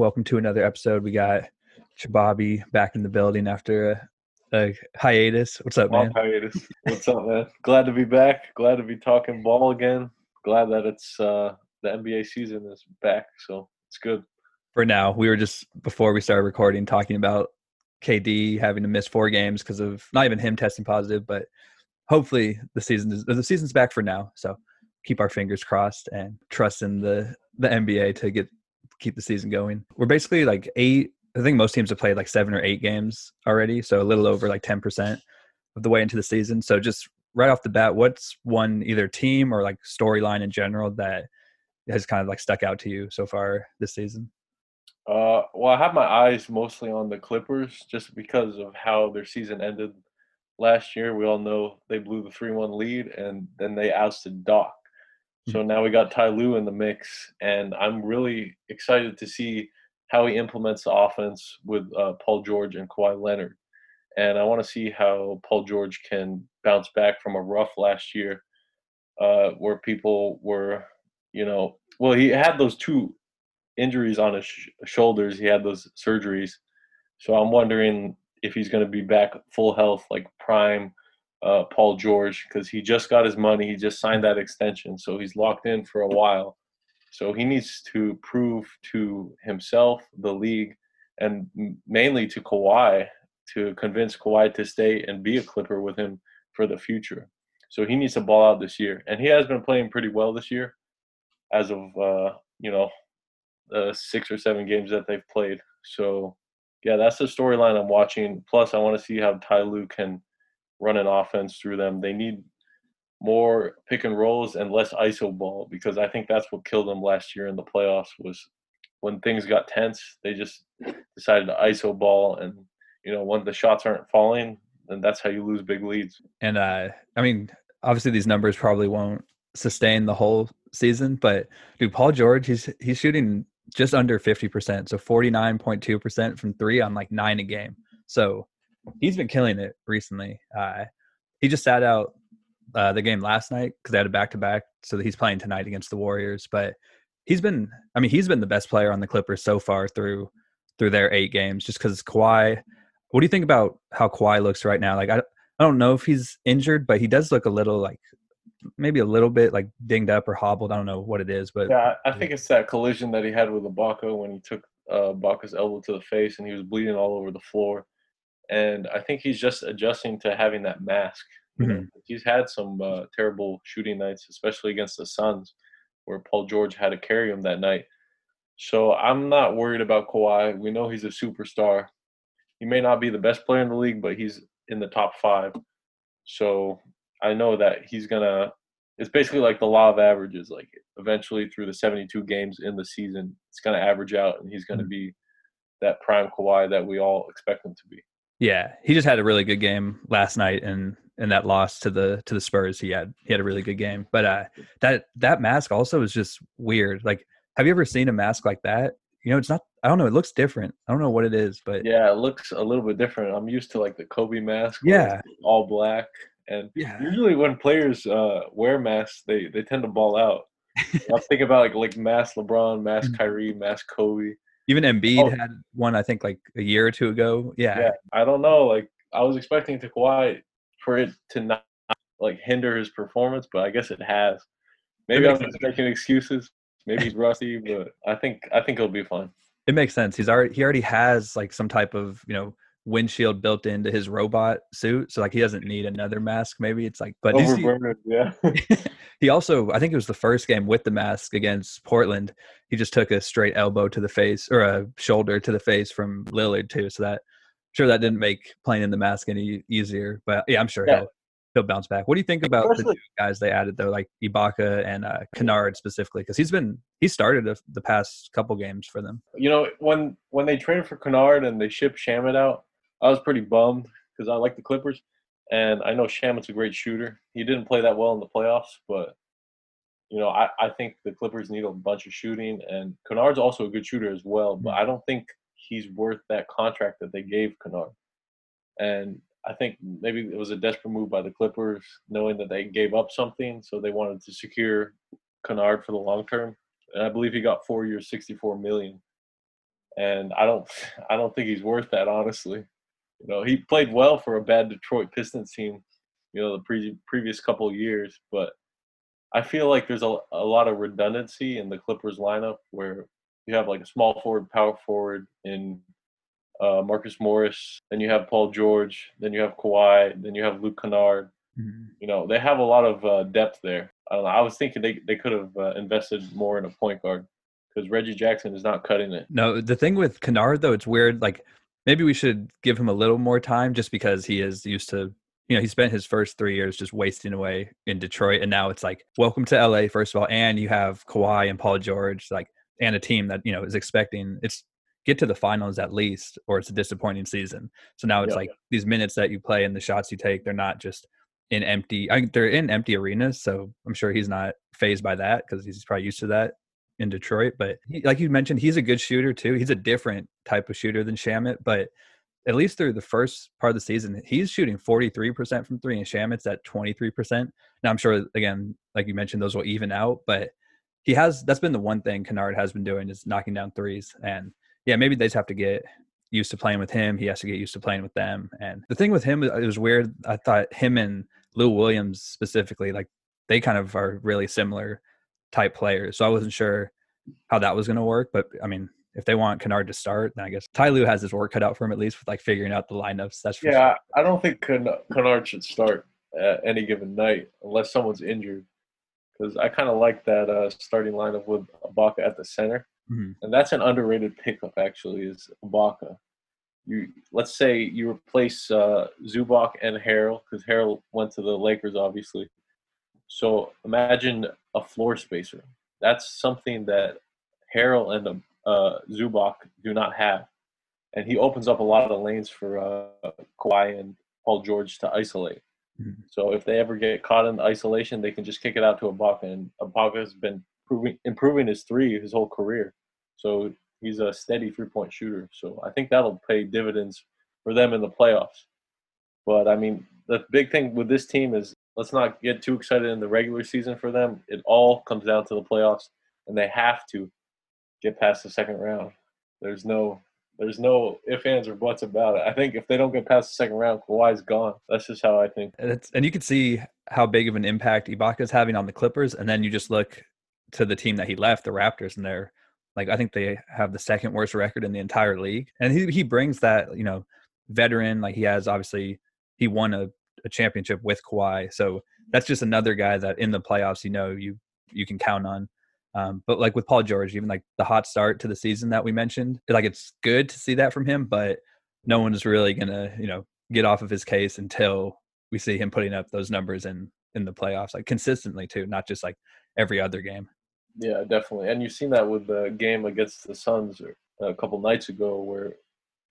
Welcome to another episode. We got Chebabi back in the building after a, a hiatus. What's up, man? hiatus. What's up, man? Glad to be back. Glad to be talking ball again. Glad that it's uh, the NBA season is back. So it's good. For now, we were just before we started recording talking about KD having to miss four games because of not even him testing positive, but hopefully the season is the season's back for now. So keep our fingers crossed and trust in the the NBA to get keep the season going. We're basically like eight. I think most teams have played like seven or eight games already, so a little over like ten percent of the way into the season. So just right off the bat, what's one either team or like storyline in general that has kind of like stuck out to you so far this season? Uh, well, I have my eyes mostly on the Clippers just because of how their season ended last year. We all know they blew the three-one lead, and then they ousted Doc. So now we got Ty Lue in the mix, and I'm really excited to see how he implements the offense with uh, Paul George and Kawhi Leonard. And I want to see how Paul George can bounce back from a rough last year uh, where people were, you know, well, he had those two injuries on his sh- shoulders, he had those surgeries. So I'm wondering if he's going to be back full health, like prime uh, Paul George because he just got his money. He just signed that extension, so he's locked in for a while. So he needs to prove to himself, the league, and mainly to Kawhi to convince Kawhi to stay and be a Clipper with him for the future. So he needs to ball out this year, and he has been playing pretty well this year, as of uh, you know, the six or seven games that they've played. So yeah, that's the storyline I'm watching. Plus, I want to see how Ty Lue can run an offense through them. They need more pick and rolls and less iso ball because I think that's what killed them last year in the playoffs was when things got tense, they just decided to iso ball and you know when the shots aren't falling, then that's how you lose big leads. And uh I mean, obviously these numbers probably won't sustain the whole season, but dude, Paul George, he's he's shooting just under 50%, so 49.2% from 3 on like 9 a game. So he's been killing it recently. Uh, he just sat out uh, the game last night because they had a back to back, so he's playing tonight against the Warriors. But he's been, I mean, he's been the best player on the Clippers so far through through their eight games. Just because Kawhi, what do you think about how Kawhi looks right now? Like I, I don't know if he's injured, but he does look a little like maybe a little bit like dinged up or hobbled. I don't know what it is, but yeah, I think it's that collision that he had with Ibaka when he took uh, Ibaka's elbow to the face and he was bleeding all over the floor and I think he's just adjusting to having that mask. Mm-hmm. He's had some uh, terrible shooting nights, especially against the Suns, where Paul George had to carry him that night. So I'm not worried about Kawhi. We know he's a superstar. He may not be the best player in the league, but he's in the top five. So I know that he's gonna. It's basically like the law of averages. Like eventually, through the 72 games in the season, it's gonna average out, and he's gonna mm-hmm. be that prime Kawhi that we all expect him to be. Yeah, he just had a really good game last night, and and that loss to the to the Spurs, he had he had a really good game. But uh, that that mask also is just weird. Like, have you ever seen a mask like that? You know, it's not. I don't know. It looks different. I don't know what it is, but yeah, it looks a little bit different. I'm used to like the Kobe mask. Yeah, all black. And yeah. usually when players uh, wear masks, they they tend to ball out. I was thinking about like like mask LeBron, mask mm. Kyrie, mask Kobe. Even Embiid oh. had one, I think, like a year or two ago. Yeah. Yeah. I don't know. Like I was expecting to Kawhi for it to not like hinder his performance, but I guess it has. Maybe I'm just making excuses. Maybe he's rusty, but I think I think he'll be fine. It makes sense. He's already he already has like some type of you know windshield built into his robot suit, so like he doesn't need another mask. Maybe it's like, but yeah. he also, I think it was the first game with the mask against Portland. He just took a straight elbow to the face or a shoulder to the face from Lillard too. So that, sure that didn't make playing in the mask any easier. But yeah, I'm sure yeah. he'll he'll bounce back. What do you think about Especially, the guys they added though, like Ibaka and uh, Kennard specifically? Because he's been he started a, the past couple games for them. You know, when when they traded for Kennard and they shipped Shamet out, I was pretty bummed because I like the Clippers, and I know Shamet's a great shooter. He didn't play that well in the playoffs, but you know I, I think the Clippers need a bunch of shooting, and Kennard's also a good shooter as well. But I don't think he's worth that contract that they gave Kennard. And I think maybe it was a desperate move by the Clippers, knowing that they gave up something, so they wanted to secure Kennard for the long term. And I believe he got four years, sixty-four million. and I don't I don't think he's worth that honestly. You know, he played well for a bad Detroit Pistons team, you know, the pre- previous couple of years, but I feel like there's a, a lot of redundancy in the Clippers lineup where you have like a small forward, power forward in uh, Marcus Morris, then you have Paul George, then you have Kawhi, then you have Luke Kennard. Mm-hmm. You know, they have a lot of uh, depth there. I don't know. I was thinking they, they could have uh, invested more in a point guard because Reggie Jackson is not cutting it. No, the thing with Kennard though, it's weird. Like maybe we should give him a little more time just because he is used to you know, he spent his first three years just wasting away in Detroit. And now it's like, welcome to LA, first of all. And you have Kawhi and Paul George, like, and a team that, you know, is expecting it's get to the finals at least, or it's a disappointing season. So now it's yeah, like yeah. these minutes that you play and the shots you take, they're not just in empty, I, they're in empty arenas. So I'm sure he's not fazed by that because he's probably used to that in Detroit. But he, like you mentioned, he's a good shooter too. He's a different type of shooter than Shamet, but at least through the first part of the season, he's shooting 43% from three, and Shamet's at 23%. Now, I'm sure, again, like you mentioned, those will even out, but he has that's been the one thing Kennard has been doing is knocking down threes. And yeah, maybe they just have to get used to playing with him. He has to get used to playing with them. And the thing with him, it was weird. I thought him and Lou Williams specifically, like they kind of are really similar type players. So I wasn't sure how that was going to work. But I mean, if they want Kennard to start, then I guess Ty Lue has his work cut out for him at least with like figuring out the lineups. That's yeah. Sure. I don't think Kennard should start at any given night unless someone's injured, because I kind of like that uh, starting lineup with Ibaka at the center, mm-hmm. and that's an underrated pickup actually. Is Ibaka. You let's say you replace uh, Zubac and Harrell because Harrell went to the Lakers obviously. So imagine a floor spacer. That's something that Harrell and uh, Zubac do not have. And he opens up a lot of the lanes for uh, Kawhi and Paul George to isolate. Mm-hmm. So if they ever get caught in isolation, they can just kick it out to Ibaka. And Ibaka has been improving, improving his three his whole career. So he's a steady three point shooter. So I think that'll pay dividends for them in the playoffs. But I mean, the big thing with this team is let's not get too excited in the regular season for them. It all comes down to the playoffs, and they have to get past the second round. There's no there's no if ands or buts about it. I think if they don't get past the second round, Kawhi's gone. That's just how I think. And, it's, and you can see how big of an impact Ibaka's having on the Clippers, and then you just look to the team that he left, the Raptors, and they're like I think they have the second worst record in the entire league, and he he brings that you know veteran like he has obviously he won a, a championship with Kawhi, so that's just another guy that in the playoffs you know you you can count on. Um, but like with Paul George, even like the hot start to the season that we mentioned, like it's good to see that from him, but no one is really gonna, you know, get off of his case until we see him putting up those numbers in in the playoffs, like consistently too, not just like every other game. Yeah, definitely. And you've seen that with the game against the Suns a couple nights ago, where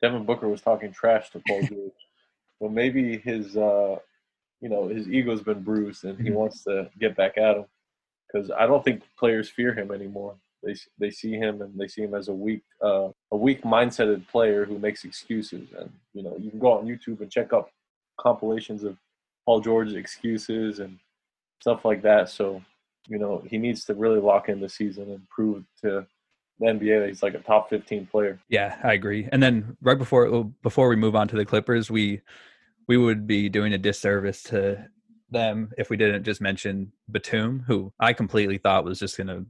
Devin Booker was talking trash to Paul George. Well, maybe his, uh, you know, his ego's been bruised, and he mm-hmm. wants to get back at him because I don't think players fear him anymore. They they see him and they see him as a weak uh, a weak mindseted player who makes excuses. And you know, you can go on YouTube and check up compilations of Paul George's excuses and stuff like that. So you know, he needs to really lock in the season and prove to the NBA he's like a top 15 player. Yeah, I agree. And then right before before we move on to the Clippers, we we would be doing a disservice to them if we didn't just mention Batum, who I completely thought was just going to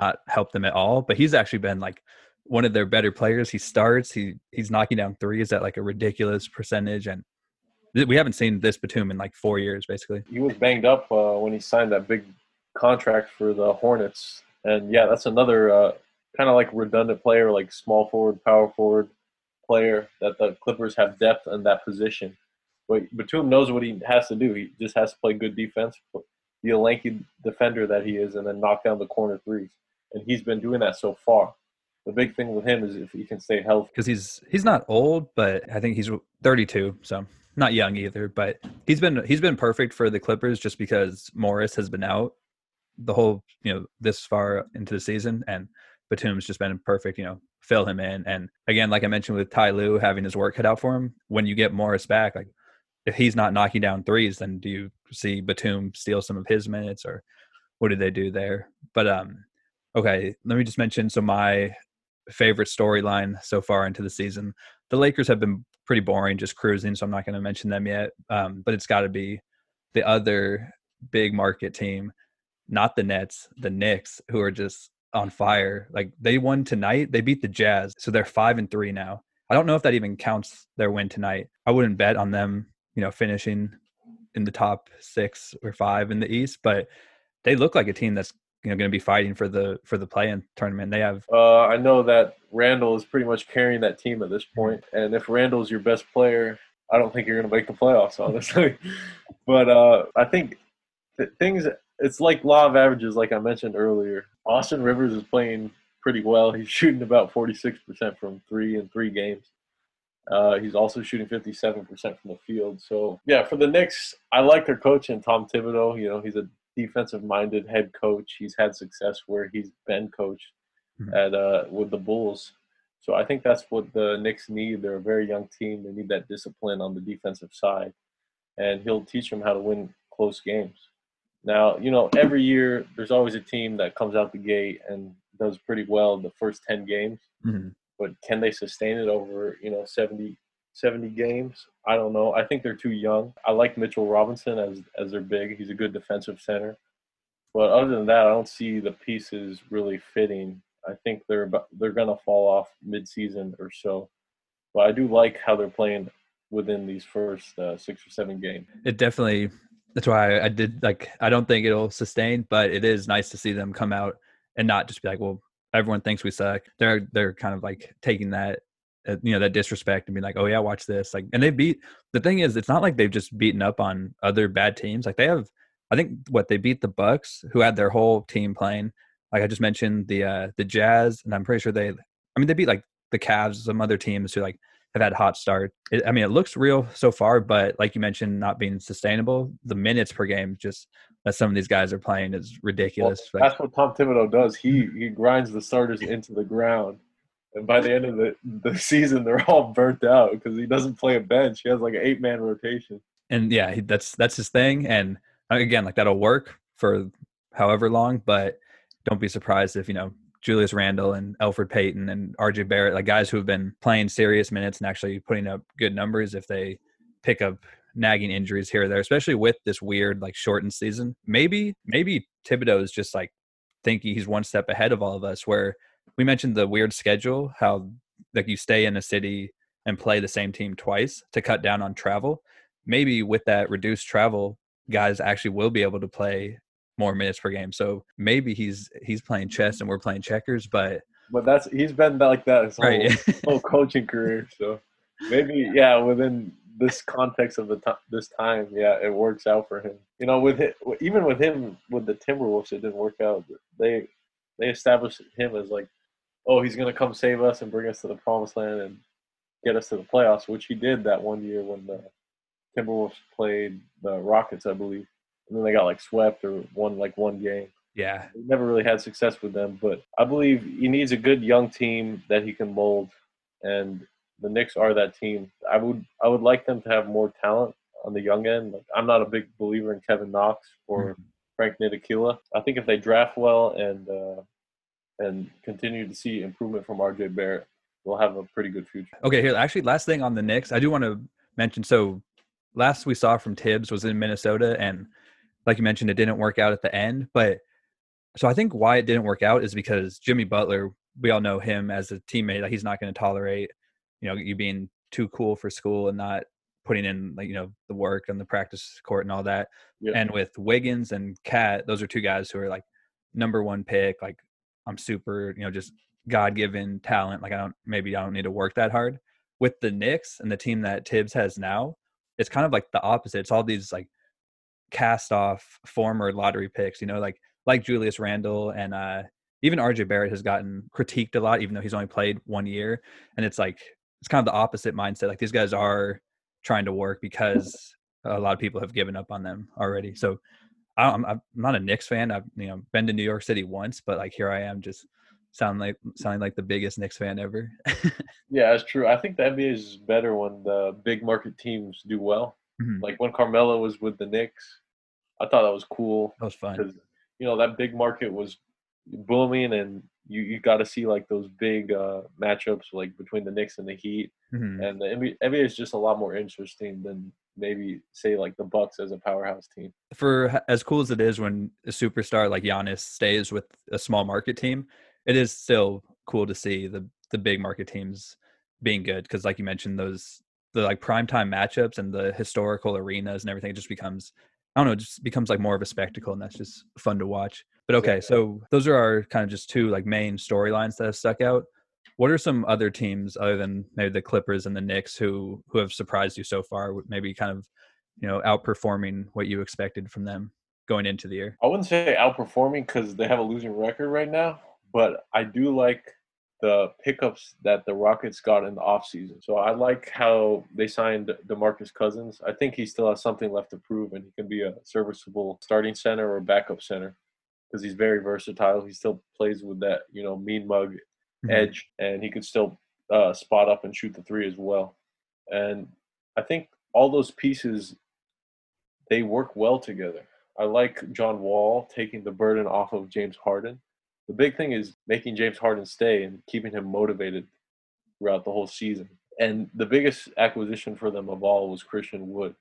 not help them at all. But he's actually been like one of their better players. He starts, he he's knocking down threes at like a ridiculous percentage, and we haven't seen this Batum in like four years, basically. He was banged up uh, when he signed that big contract for the Hornets, and yeah, that's another uh, kind of like redundant player, like small forward, power forward player that the Clippers have depth in that position. But Batum knows what he has to do. He just has to play good defense, be a lanky defender that he is, and then knock down the corner threes. And he's been doing that so far. The big thing with him is if he can stay healthy. Because he's he's not old, but I think he's 32, so not young either. But he's been he's been perfect for the Clippers just because Morris has been out the whole you know this far into the season, and Batum's just been perfect. You know, fill him in. And again, like I mentioned with Ty Lue having his work cut out for him, when you get Morris back, like if he's not knocking down threes, then do you see Batum steal some of his minutes or what do they do there? But um okay, let me just mention so my favorite storyline so far into the season. The Lakers have been pretty boring, just cruising, so I'm not going to mention them yet. Um, but it's got to be the other big market team, not the Nets, the Knicks, who are just on fire. Like they won tonight, they beat the Jazz, so they're five and three now. I don't know if that even counts their win tonight. I wouldn't bet on them, you know, finishing in the top six or five in the East, but they look like a team that's you know going to be fighting for the for the play-in tournament. They have. Uh, I know that Randle is pretty much carrying that team at this point, and if Randle's your best player, I don't think you're going to make the playoffs, honestly. but uh, I think th- things. It's like law of averages, like I mentioned earlier. Austin Rivers is playing pretty well. He's shooting about 46% from three in three games. Uh, he's also shooting 57% from the field. So, yeah, for the Knicks, I like their coach and Tom Thibodeau. You know, he's a defensive minded head coach. He's had success where he's been coached mm-hmm. at uh, with the Bulls. So I think that's what the Knicks need. They're a very young team. They need that discipline on the defensive side, and he'll teach them how to win close games. Now, you know, every year there's always a team that comes out the gate and does pretty well the first 10 games. Mm-hmm. But can they sustain it over, you know, 70, 70 games? I don't know. I think they're too young. I like Mitchell Robinson as as their big. He's a good defensive center. But other than that, I don't see the pieces really fitting. I think they're about, they're gonna fall off mid-season or so. But I do like how they're playing within these first uh, six or seven games. It definitely. That's why I, did like. I don't think it'll sustain, but it is nice to see them come out and not just be like, well, everyone thinks we suck. They're they're kind of like taking that uh, you know that disrespect and be like, oh yeah, watch this. Like, and they beat. The thing is, it's not like they've just beaten up on other bad teams. Like they have, I think what they beat the Bucks, who had their whole team playing. Like I just mentioned the uh the Jazz, and I'm pretty sure they. I mean, they beat like the Cavs, some other teams who like have had hot start. It, I mean, it looks real so far, but like you mentioned, not being sustainable. The minutes per game just that some of these guys are playing is ridiculous. Well, that's what Tom Thibodeau does. He he grinds the starters into the ground, and by the end of the, the season, they're all burnt out because he doesn't play a bench. He has like an eight man rotation. And yeah, that's that's his thing. And uh, again, like that'll work for however long, but don't be surprised if you know Julius Randle and Elfrid Payton and RJ Barrett, like guys who have been playing serious minutes and actually putting up good numbers if they pick up nagging injuries here or there, especially with this weird like shortened season. Maybe maybe Thibodeau is just like thinking he's one step ahead of all of us. Where we mentioned the weird schedule, how like you stay in a city and play the same team twice to cut down on travel. Maybe with that reduced travel, guys actually will be able to play more minutes per game. So maybe he's he's playing chess and we're playing checkers, but but that's he's been like that his whole, right. whole coaching career. So maybe yeah, within this context of the t- this time, yeah, it works out for him. You know, with it, even with him with the Timberwolves, it didn't work out. They they established him as like, oh, he's gonna come save us and bring us to the promised land and get us to the playoffs, which he did that one year when the Timberwolves played the Rockets, I believe, and then they got like swept or won like one game. Yeah, he never really had success with them, but I believe he needs a good young team that he can mold, and the Knicks are that team. I would I would like them to have more talent on the young end. Like I'm not a big believer in Kevin Knox or mm-hmm. Frank Ntilikina. I think if they draft well and uh, and continue to see improvement from RJ Barrett, we'll have a pretty good future. Okay, here actually last thing on the Knicks, I do want to mention. So last we saw from Thibs was in Minnesota, and like you mentioned, it didn't work out at the end. But so I think why it didn't work out is because Jimmy Butler. We all know him as a teammate. Like he's not going to tolerate you know you being too cool for school and not putting in like you know the work and the practice court and all that. Yep. And with Wiggins and KAT, those are two guys who are like number one pick. Like I'm super, you know, just God given talent. Like I don't maybe I don't need to work that hard. With the Knicks and the team that Thibs has now, it's kind of like the opposite. It's all these like cast off former lottery picks, you know, like like Julius Randle and uh even RJ Barrett has gotten critiqued a lot, even though he's only played one year. And it's like it's kind of the opposite mindset. Like these guys are trying to work because a lot of people have given up on them already. So I'm, I'm not a Knicks fan. I've you know been to New York City once, but like here I am, just sounding like sounding like the biggest Knicks fan ever. yeah, that's true. I think the NBA is better when the big market teams do well. Mm-hmm. Like when Carmelo was with the Knicks, I thought that was cool. That was fun because you know that big market was booming and you you got to see like those big uh, matchups like between the Knicks and the Heat, Mhm. and the NBA, NBA is just a lot more interesting than maybe say like the Bucks as a powerhouse team. For as cool as it is when a superstar like Giannis stays with a small market team, it is still cool to see the the big market teams being good because, like you mentioned, those the like primetime matchups and the historical arenas and everything it just becomes I don't know, it just becomes like more of a spectacle, and that's just fun to watch. But okay, so those are our kind of just two like main storylines that have stuck out. What are some other teams other than maybe the Clippers and the Knicks who who have surprised you so far? with Maybe kind of you know outperforming what you expected from them going into the year. I wouldn't say outperforming because they have a losing record right now, but I do like the pickups that the Rockets got in the offseason. So I like how they signed DeMarcus Cousins. I think he still has something left to prove and he can be a serviceable starting center or backup center because he's very versatile. He still plays with that, you know, mean mug Mhm. edge and he could still uh, spot up and shoot the three as well. And I think all those pieces they work well together. I like John Wall taking the burden off of James Harden. The big thing is making James Harden stay and keeping him motivated throughout the whole season. And the biggest acquisition for them of all was Christian Wood.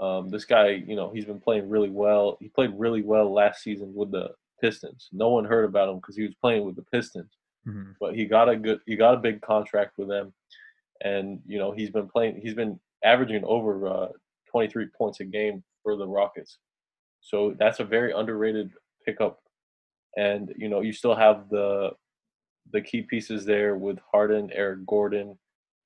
Um, this guy, you know, he's been playing really well. He played really well last season with the Pistons. No one heard about him because he was playing with the Pistons Mhm. but he got a good he got a big contract with them and you know he's been playing he's been averaging over uh, 23 points a game for the rockets so that's a very underrated pickup and you know you still have the the key pieces there with harden eric gordon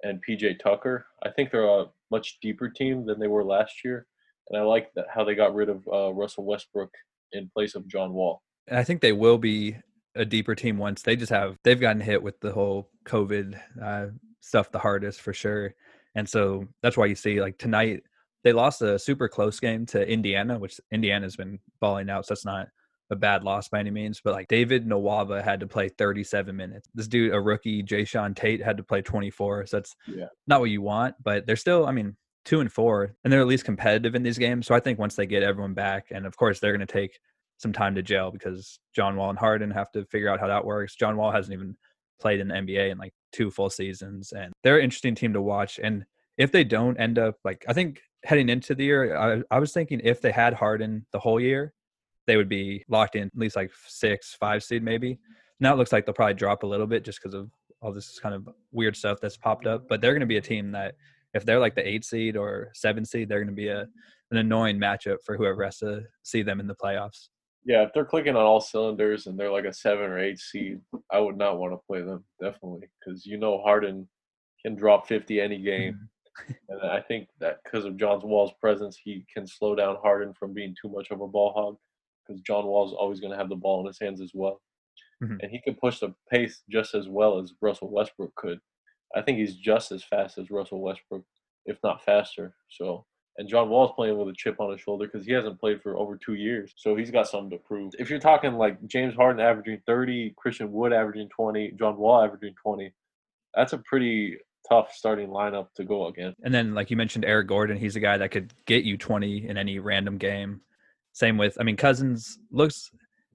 and pj tucker. I think they're a much deeper team than they were last year and i like that how they got rid of uh, russell westbrook in place of john wall. And I think they will be a deeper team once they just have they've gotten hit with the whole COVID uh, stuff the hardest for sure, and so that's why you see like tonight they lost a super close game to Indiana, which Indiana's been balling out, so that's not a bad loss by any means. But like David Nwaba had to play 37 minutes. This dude, a rookie, Jae'Sean Tate, had to play 24. So that's Yeah. not what you want, but they're still, I mean, two and four, and they're at least competitive in these games. So I think once they get everyone back, and of course they're going to take some time to gel because John Wall and Harden have to figure out how that works. John Wall hasn't even played in the NBA in like two full seasons, and they're an interesting team to watch. And if they don't end up like, I think heading into the year, I, I was thinking if they had Harden the whole year, they would be locked in at least like six, five seed maybe. Now it looks like they'll probably drop a little bit just because of all this kind of weird stuff that's popped up. But they're going to be a team that if they're like the eight seed or seven seed, they're going to be a an annoying matchup for whoever has to see them in the playoffs. Yeah, if they're clicking on all cylinders and they're like a seven or eight seed, I would not want to play them definitely because you know Harden can drop fifty any game, mm-hmm. and I think that because of John Wall's presence, he can slow down Harden from being too much of a ball hog because John Wall's always going to have the ball in his hands as well, Mhm. and he can push the pace just as well as Russell Westbrook could. I think he's just as fast as Russell Westbrook, if not faster. So and John Wall's playing with a chip on his shoulder because he hasn't played for over two years. So he's got something to prove. If you're talking like James Harden averaging 30, Christian Wood averaging 20, John Wall averaging 20, that's a pretty tough starting lineup to go against. And then, like you mentioned, Eric Gordon, he's a guy that could get you 20 in any random game. Same with, I mean, Cousins looks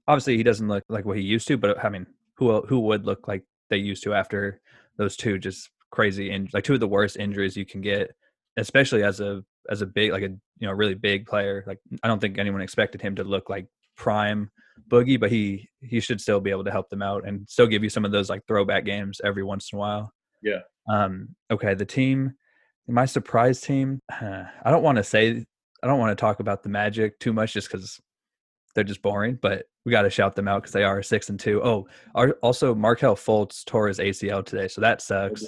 obviously he doesn't look like what he used to, but I mean, who who would look like they used to after those two just crazy and like two of the worst injuries you can get, especially as a as a big like a you know really big player. Like I don't think anyone expected him to look like prime Boogie, but he he should still be able to help them out and still give you some of those like throwback games every once in a while. Yeah. Um. Okay. The team, my surprise team. I don't want to say. I don't want to talk about the Magic too much, just because they're just boring. But we got to shout them out because they are six and two. Oh, our, also Markelle Fultz tore his ACL today, so that oh, sucks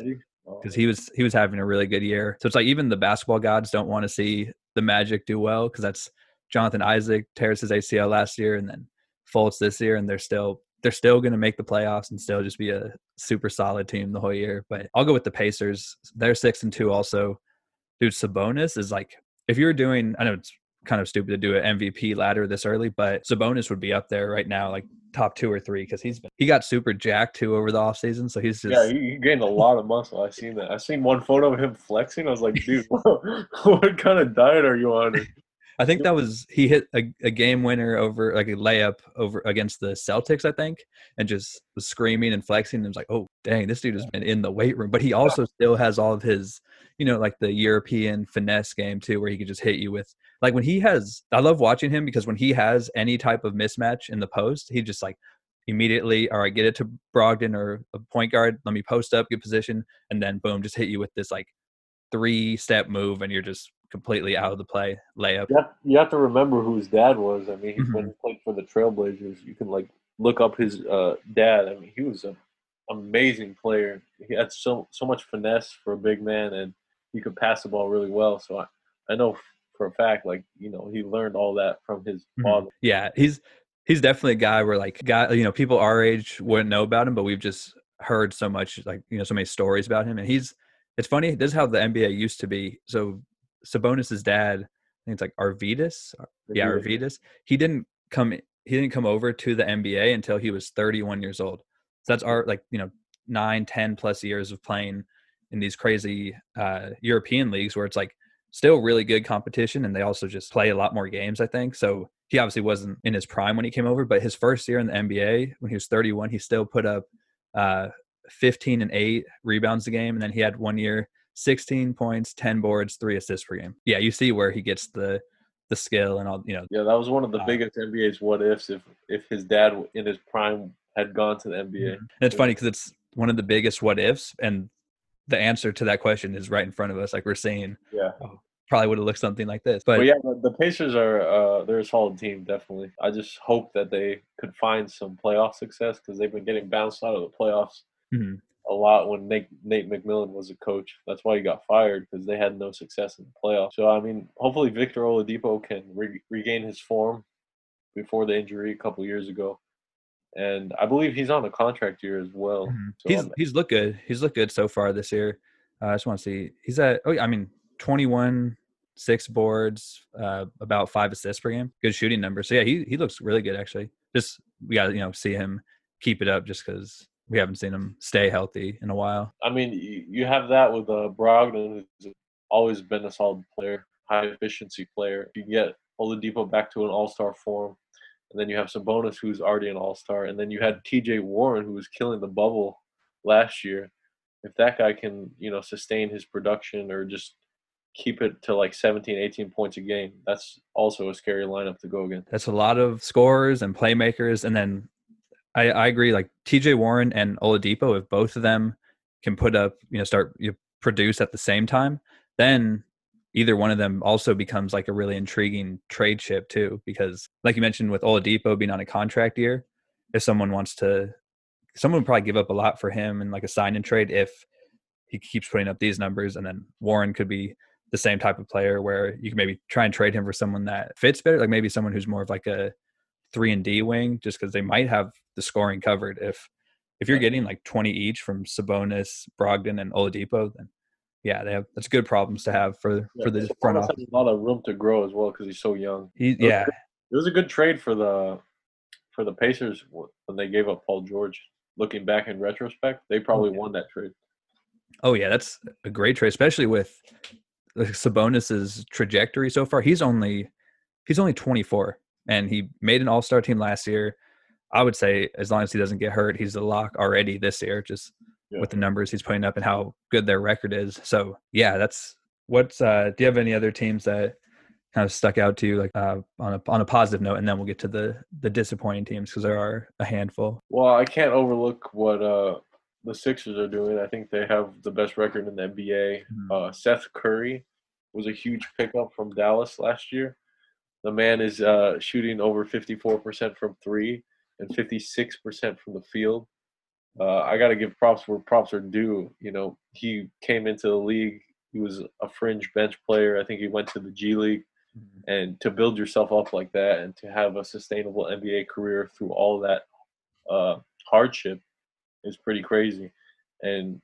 Oh, because he was he was having a really good year. So it's like even the basketball gods don't want to see the Magic do well because that's Jonathan Isaac tears his ACL last year and then Fultz this year, and they're still they're still going to make the playoffs and still just be a super solid team the whole year. But I'll go with the Pacers. They're six and two also. Dude, Sabonis is like if you're doing, I know it's kind of stupid to do an MVP ladder this early, but Sabonis would be up there right now, like top two or three, because he's been he got super jacked too over the offseason. So he's just yeah, he, gained a lot of muscle. I seen that. I seen one photo of him flexing. I was like, dude, what kind of diet are you on? I think that was he hit a, a, game winner over like a layup over against the Celtics, I think, and just was screaming and flexing. And was like, oh dang, this dude has been in the weight room, but he also still has all of his, you know, like the European finesse game too, where he could just hit you with like when he has. I love watching him because when he has any type of mismatch in the post, he just like immediately, all right, get it to Brogdon or a point guard. Let me post up, get position, and then boom, just hit you with this like three step move, and you're just completely out of the play layup. You have, you have to remember who his dad was. I mean, mm-hmm. when he played for the Trailblazers, you can like look up his uh, dad. I mean, he was an amazing player. He had so so much finesse for a big man, and he could pass the ball really well. So I, I know for a fact, like you know, he learned all that from his mm-hmm. father. Yeah, he's he's definitely a guy where like guy you know people our age wouldn't know about him, but we've just heard so much like you know so many stories about him, and he's. It's funny. This is how the NBA used to be. So Sabonis's dad, I think it's like Arvydas. Yeah, Arvydas. He didn't come he didn't come over to the NBA until he was 31 years old. So that's our like, you know, nine, 10 plus years of playing in these crazy uh, European leagues where it's like still really good competition and they also just play a lot more games, I think. So he obviously wasn't in his prime when he came over, but his first year in the NBA, when he was 31, he still put up uh, 15 and eight rebounds a game. And then he had one year 16 points, 10 boards, three assists per game. Yeah, you see where he gets the the skill and all, you know. Yeah, that was one of the uh, biggest NBA's what ifs if if his dad in his prime had gone to the NBA. And it's funny because it's one of the biggest what ifs, and the answer to that question is right in front of us. Like we're saying, yeah, oh, probably would have looked something like this. But well, yeah, the Pacers are uh, they're a solid team, definitely. I just hope that they could find some playoff success because they've been getting bounced out of the playoffs. Mm-hmm a lot when Nate, Nate McMillan was a coach. That's why he got fired because they had no success in the playoffs. So I mean, hopefully Victor Oladipo can re- regain his form before the injury a couple years ago, and I believe he's on a contract year as well. Mm-hmm. So he's he's looked good. He's looked good so far this year. Uh, I just want to see. He's at. Oh, I mean, twenty one. Six boards, uh, about five assists per game. Good shooting numbers. So yeah, he he looks really good actually. Just we got to you know see him keep it up just because we haven't seen him stay healthy in a while. I mean, you have that with uh, Brogdon, who's always been a solid player, high efficiency player. You can get Oladipo back to an All Star form, and then you have Sabonis, who's already an All Star, and then you had T.J. Warren, who was killing the bubble last year. If that guy can, you know, sustain his production or just keep it to like 17, 18 points a game, that's also a scary lineup to go against. That's a lot of scorers and playmakers, and then I, I agree. Like T.J. Warren and Oladipo, if both of them can put up, you know, start you produce at the same time, then either one of them also becomes like a really intriguing trade chip too. Because, like you mentioned, with Oladipo being on a contract year, if someone wants to, someone would probably give up a lot for him and like a sign and trade if he keeps putting up these numbers. And then Warren could be the same type of player where you can maybe try and trade him for someone that fits better, like maybe someone who's more of like a three and D wing, just because they might have the scoring covered. If if you're getting like 20 each from Sabonis, Brogdon, and Oladipo, then yeah, they have that's good problems to have for yeah, for the front office. a lot of room to grow as well because he's so young. He, yeah, it was a good trade for the for the Pacers when they gave up Paul George. Looking back in retrospect, they probably won that trade. Oh yeah, that's a great trade, especially with Sabonis's trajectory so far. He's only he's only 24 and he made an All Star team last year. I would say as long as he doesn't get hurt, he's a lock already this year, just yeah. with the numbers he's putting up and how good their record is. So yeah, that's what's. Uh, do you have any other teams that kind of stuck out to you, like uh, on a on a positive note, and then we'll get to the the disappointing teams because there are a handful. Well, I can't overlook what uh, the Sixers are doing. I think they have the best record in the NBA. Mm-hmm. Uh, Seth Curry was a huge pickup from Dallas last year. The man is uh, shooting over 54% from three and 56% from the field. Uh, I got to give props where props are due. You know, he came into the league. He was a fringe bench player. I think he went to the G League. Mm-hmm. And to build yourself up like that and to have a sustainable NBA career through all that uh, hardship is pretty crazy. And,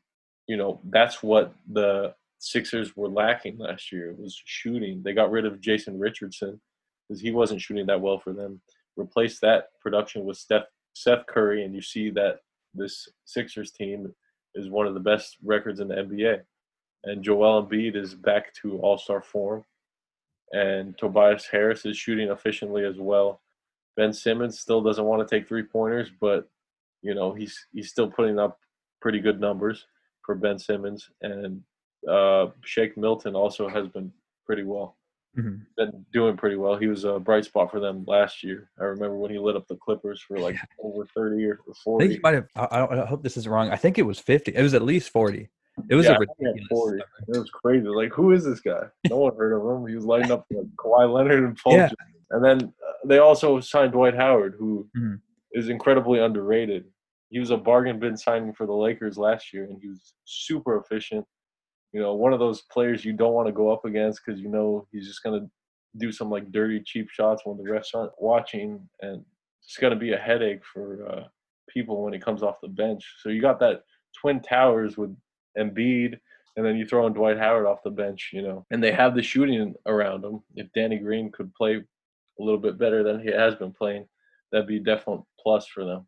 you know, that's what the Sixers were lacking last year was shooting. They got rid of Jason Richardson because he wasn't shooting that well for them. Replace that production with Steph, Seth Curry, and you see that this Sixers team is one of the best records in the NBA. And Joel Embiid is back to All Star form, and Tobias Harris is shooting efficiently as well. Ben Simmons still doesn't want to take three pointers, but you know he's he's still putting up pretty good numbers for Ben Simmons, and uh, Shake Milton also has been pretty well. Mm-hmm. Been doing pretty well. He was a bright spot for them last year. I remember when he lit up the Clippers for like over thirty or forty. I think he might have. I, I, hope this is wrong. I think it was fifty. It was at least forty. It was yeah, a ridiculous. 40. It was crazy. Like, who is this guy? No one heard of him. He was lighting up like Kawhi Leonard and Paul. Yeah. And then uh, they also signed Dwight Howard, who mm-hmm. is incredibly underrated. He was a bargain bin signing for the Lakers last year, and he was super efficient you know, one of those players you don't want to go up against because you know he's just going to do some like dirty, cheap shots when the refs aren't watching, and it's going to be a headache for uh, people when he comes off the bench. So you got that twin towers with Embiid, and then you throw in Dwight Howard off the bench, you know, and they have the shooting around them. If Danny Green could play a little bit better than he has been playing, that'd be a definite plus for them.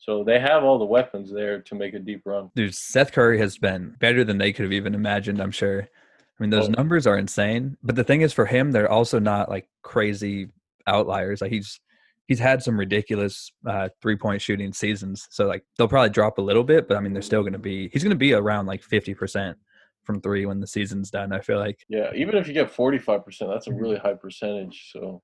So they have all the weapons there to make a deep run. Dude, Seth Curry has been better than they could have even imagined, I'm sure. I mean, those oh. numbers are insane. But the thing is for him, they're also not like crazy outliers. Like he's he's had some ridiculous uh, three point shooting seasons. So like they'll probably drop a little bit, but I mean they're still gonna be he's gonna be around like fifty percent from three when the season's done, I feel like. Yeah, even if you get forty five percent, that's a really high percentage. So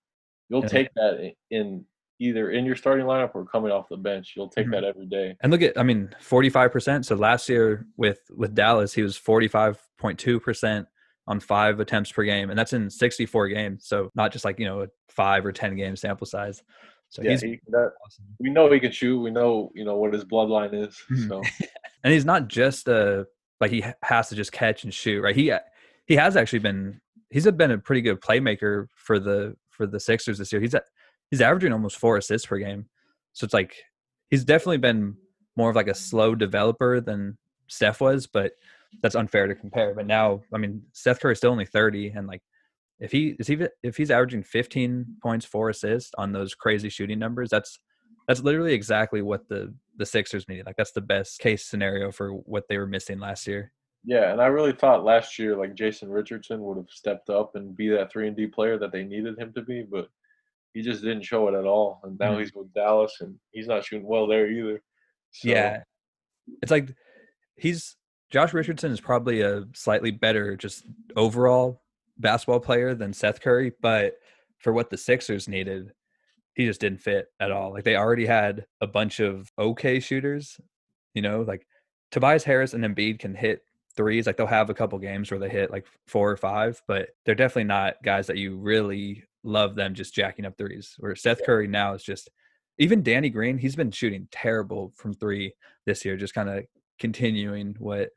you'll yeah. take that in either in your starting lineup or coming off the bench. You'll take mm-hmm. that every day. And look at, I mean, forty five percent. So last year with with Dallas, he was forty five point two percent on five attempts per game, and that's in sixty four games. So not just like you know a five or ten game sample size. So yeah, he, that, awesome. we know he can shoot. We know you know what his bloodline is. Mm-hmm. So, and he's not just a like he has to just catch and shoot. Right? He he has actually been he's been a pretty good playmaker for the for the Sixers this year. He's at he's averaging almost four assists per game. So it's like he's definitely been more of like a slow developer than Steph was, but that's unfair to compare. But now, I mean, Steph Curry is still only 30, and like if he is he if he's averaging 15 points, four assists on those crazy shooting numbers, that's that's literally exactly what the the Sixers needed. Like that's the best case scenario for what they were missing last year. Yeah, and I really thought last year like Jason Richardson would have stepped up and be that three and D player that they needed him to be, but he just didn't show it at all. And now mm-hmm. he's with Dallas, and he's not shooting well there either. So. Yeah, it's like he's Josh Richardson is probably a slightly better just overall basketball player than Seth Curry, but for what the Sixers needed, he just didn't fit at all. Like they already had a bunch of okay shooters, you know, like Tobias Harris and Embiid can hit threes. Like they'll have a couple games where they hit like four or five, but they're definitely not guys that you really love them just jacking up threes. Where Seth Curry now is just even Danny Green, he's been shooting terrible from three this year, just kind of continuing what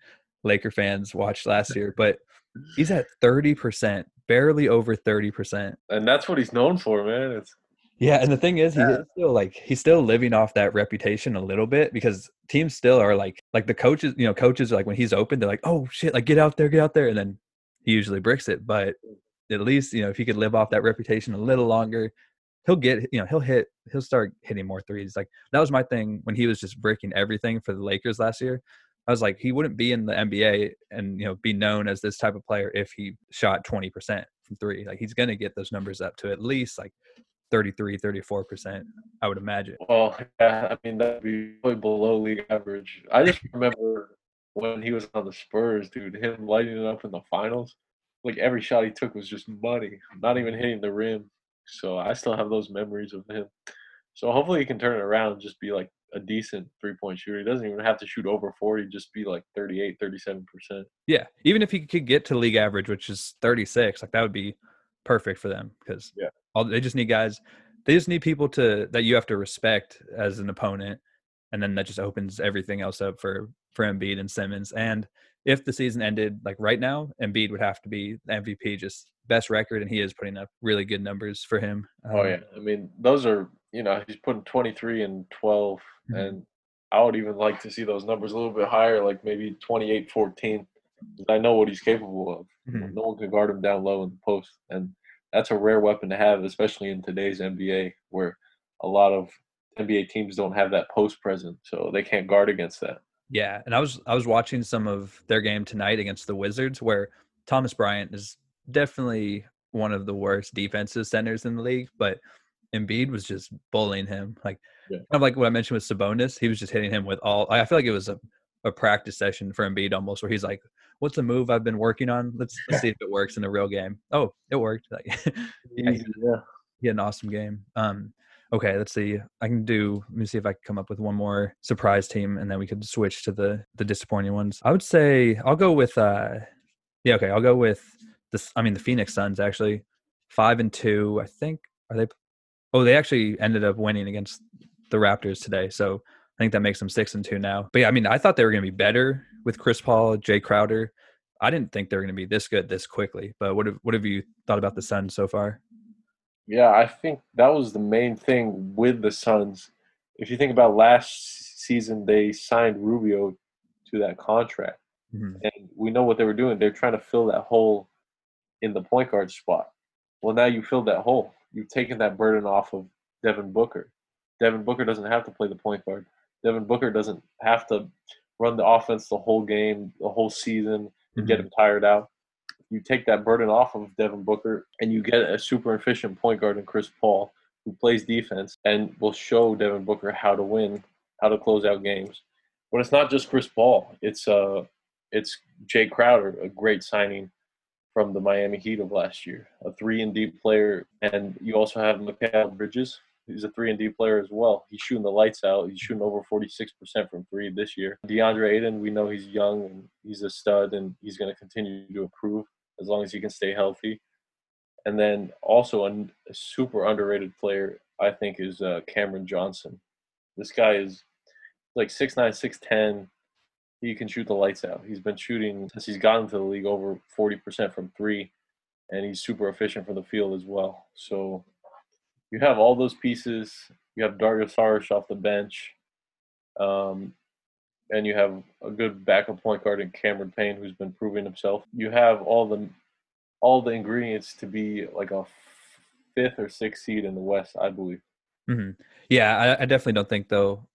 Laker fans watched last year. But he's at 30%, barely over 30%. And that's what he's known for, man. It's yeah, and the thing is, he's yeah. still like he's still living off that reputation a little bit because teams still are like like the coaches, you know, coaches are like when he's open, they're like, oh shit, like get out there, get out there, and then he usually bricks it. But mm. At least you know if he could live off that reputation a little longer he'll get you know he'll hit he'll start hitting more threes. Like that was my thing when he was just breaking everything for the lakers last year. I was like he wouldn't be in the nba and you know be known as this type of player if he shot 20% from three. Like he's going to get those numbers up to at least like 33 34% i would imagine. Well yeah i mean that'd be really below league average. I just remember when he was on the spurs dude him lighting it up in the finals like every shot he took was just money, not even hitting the rim. So I still have those memories of him. So hopefully he can turn it around and just be like a decent three point shooter. He doesn't even have to shoot over 40, just be like 38, 37%. Yeah. Even if he could get to league average, which is 36, like that would be perfect for them because yeah. all they just need guys, they just need people to that you have to respect as an opponent. And then that just opens everything else up for for Embiid and Simmons. And if the season ended like right now, Embiid would have to be the MVP, just best record, and he is putting up really good numbers for him. Um, oh yeah, I mean those are you know he's putting 23 and 12, mm-hmm. and I would even like to see those numbers a little bit higher, like maybe 28, 14. I know what he's capable of. Mm-hmm. No one can guard him down low in the post, and that's a rare weapon to have, especially in today's NBA, where a lot of NBA teams don't have that post presence, so they can't guard against that. Yeah, and I was I was watching some of their game tonight against the Wizards where Thomas Bryant is definitely one of the worst defensive centers in the league, but Embiid was just bullying him. Like yeah. kind of like what I mentioned with Sabonis, he was just hitting him with all. I feel like it was a, a practice session for Embiid almost, where he's like, "What's a move I've been working on? Let's, let's see if it works in a real game." Oh, it worked. Like, yeah, he, yeah, he had an awesome game. Um, okay, let's see. I can do. Let me see if I can come up with one more surprise team, and then we could switch to the the disappointing ones. I would say I'll go with. uh Yeah, okay, I'll go with this. I mean, the Phoenix Suns actually five and two. I think are they? Oh, they actually ended up winning against the Raptors today. So I think that makes them six and two now. But yeah, I mean, I thought they were going to be better with Chris Paul, Jae Crowder. I didn't think they were going to be this good this quickly. But what have what have you thought about the Suns so far? Yeah, I think that was the main thing with the Suns. If you think about last season, they signed Rubio to that contract. Mm-hmm. And we know what they were doing. They're trying to fill that hole in the point guard spot. Well, now you filled that hole. You've taken that burden off of Devin Booker. Devin Booker doesn't have to play the point guard. Devin Booker doesn't have to run the offense the whole game, the whole season, and mm-hmm. get him tired out you take that burden off of Devin Booker and you get a super efficient point guard in Chris Paul who plays defense and will show Devin Booker how to win, how to close out games. But it's not just Chris Paul. It's uh it's Jae Crowder, a great signing from the Miami Heat of last year, a three and D player, and you also have Mikal Bridges, He's a three and D player as well. He's shooting the lights out. He's shooting over 46% from three this year. DeAndre Ayton, we know he's young and he's a stud and he's going to continue to improve as long as he can stay healthy. And then also a, super underrated player, I think, is uh, Cameron Johnson. This guy is like 6'9", 6'10". He can shoot the lights out. He's been shooting since he's gotten to the league over 40% from three, and he's super efficient from the field as well. So you have all those pieces. You have Dario Saric off the bench. Um, and you have a good backup point guard in Cameron Payne, who's been proving himself. You have all the all the ingredients to be like a fifth or sixth seed in the West, I believe. Mm-hmm. Yeah, I, I, definitely don't think they'll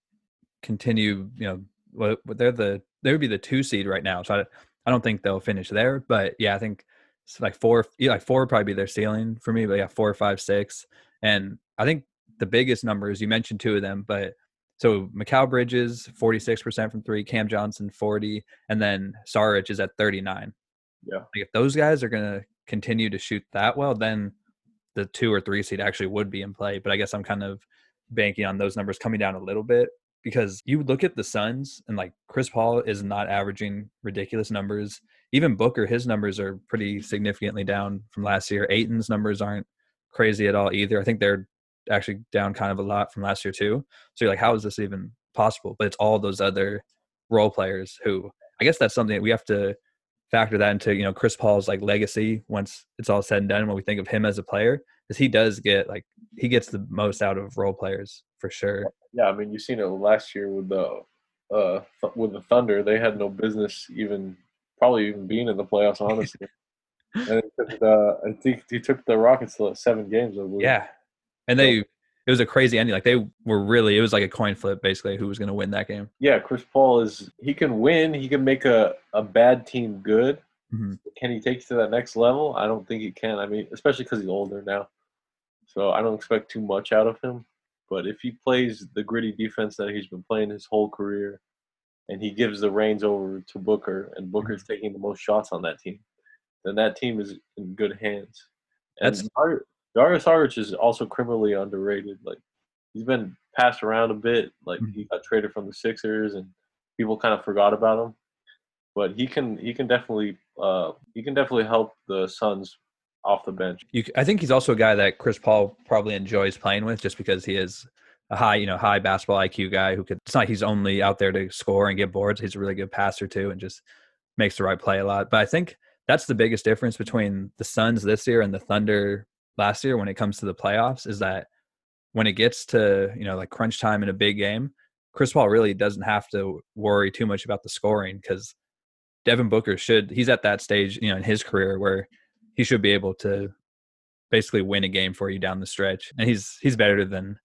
continue. You know, well, they're the they would be the two seed right now, so I, I don't think they'll finish there. But yeah, I think it's like four, yeah, like four would probably be their ceiling for me. But yeah, four, five, six, and I think the biggest numbers you mentioned two of them, but so Mikal Bridges, 46% from three, Cam Johnson, 40, and then Saric is at 39. Yeah. Like if those guys are going to continue to shoot that well, then the two or three seed actually would be in play. But I guess I'm kind of banking on those numbers coming down a little bit because you look at the Suns and like Chris Paul is not averaging ridiculous numbers. Even Booker, his numbers are pretty significantly down from last year. Ayton's numbers aren't crazy at all either. I think they're actually down kind of a lot from last year too. So you're like, how is this even possible? But it's all those other role players who I guess that's something that we have to factor that into, you know, Chris Paul's like legacy once it's all said and done when we think of him as a player, is he does get like he gets the most out of role players for sure. Yeah, I mean you've seen it last year with the uh with the Thunder. They had no business even probably even being in the playoffs, honestly. and uh, I think he took the Rockets to seven games. Yeah, and they it was a crazy ending. Like they were really, it was like a coin flip basically who was going to win that game. Yeah, Chris Paul is he can win. He can make a a bad team good. Mm-hmm. Can he take it to that next level? I don't think he can. I mean, especially because he's older now, so I don't expect too much out of him. But if he plays the gritty defense that he's been playing his whole career, and he gives the reins over to Booker, and Booker's mm-hmm. taking the most shots on that team, then that team is in good hands. And That's Dario Saric is also criminally underrated. Like he's been passed around a bit. Like mm-hmm. he got traded from the Sixers, and people kind of forgot about him. But he can he can definitely uh, he can definitely help the Suns off the bench. You, I think he's also a guy that Chris Paul probably enjoys playing with, just because he is a high you know high basketball IQ guy who could. It's not he's only out there to score and get boards. He's a really good passer too, and just makes the right play a lot. But I think that's the biggest difference between the Suns this year and the Thunder last year when it comes to the playoffs is that when it gets to you know like crunch time in a big game, Chris Paul really doesn't have to worry too much about the scoring because Devin Booker should he's at that stage you know in his career where he should be able to basically win a game for you down the stretch, and he's he's better than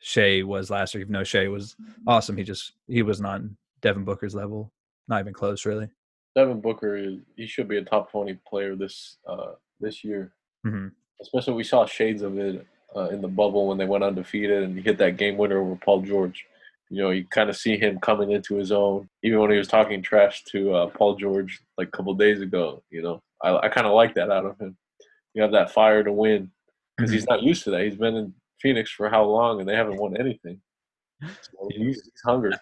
Shai was last year. Even though Shai was awesome, he just he was not Devin Booker's level, not even close really. Devin Booker is he should be a top twenty player this uh this year hmm Especially we saw shades of it uh, in the bubble when they went undefeated and he hit that game winner over Paul George. You know, you kind of see him coming into his own, even when he was talking trash to uh, Paul George like a couple days ago. You know, I, I kind of like that out of him. You have that fire to win because he's not used to that. He's been in Phoenix for how long and they haven't won anything. So he's, he's hungry.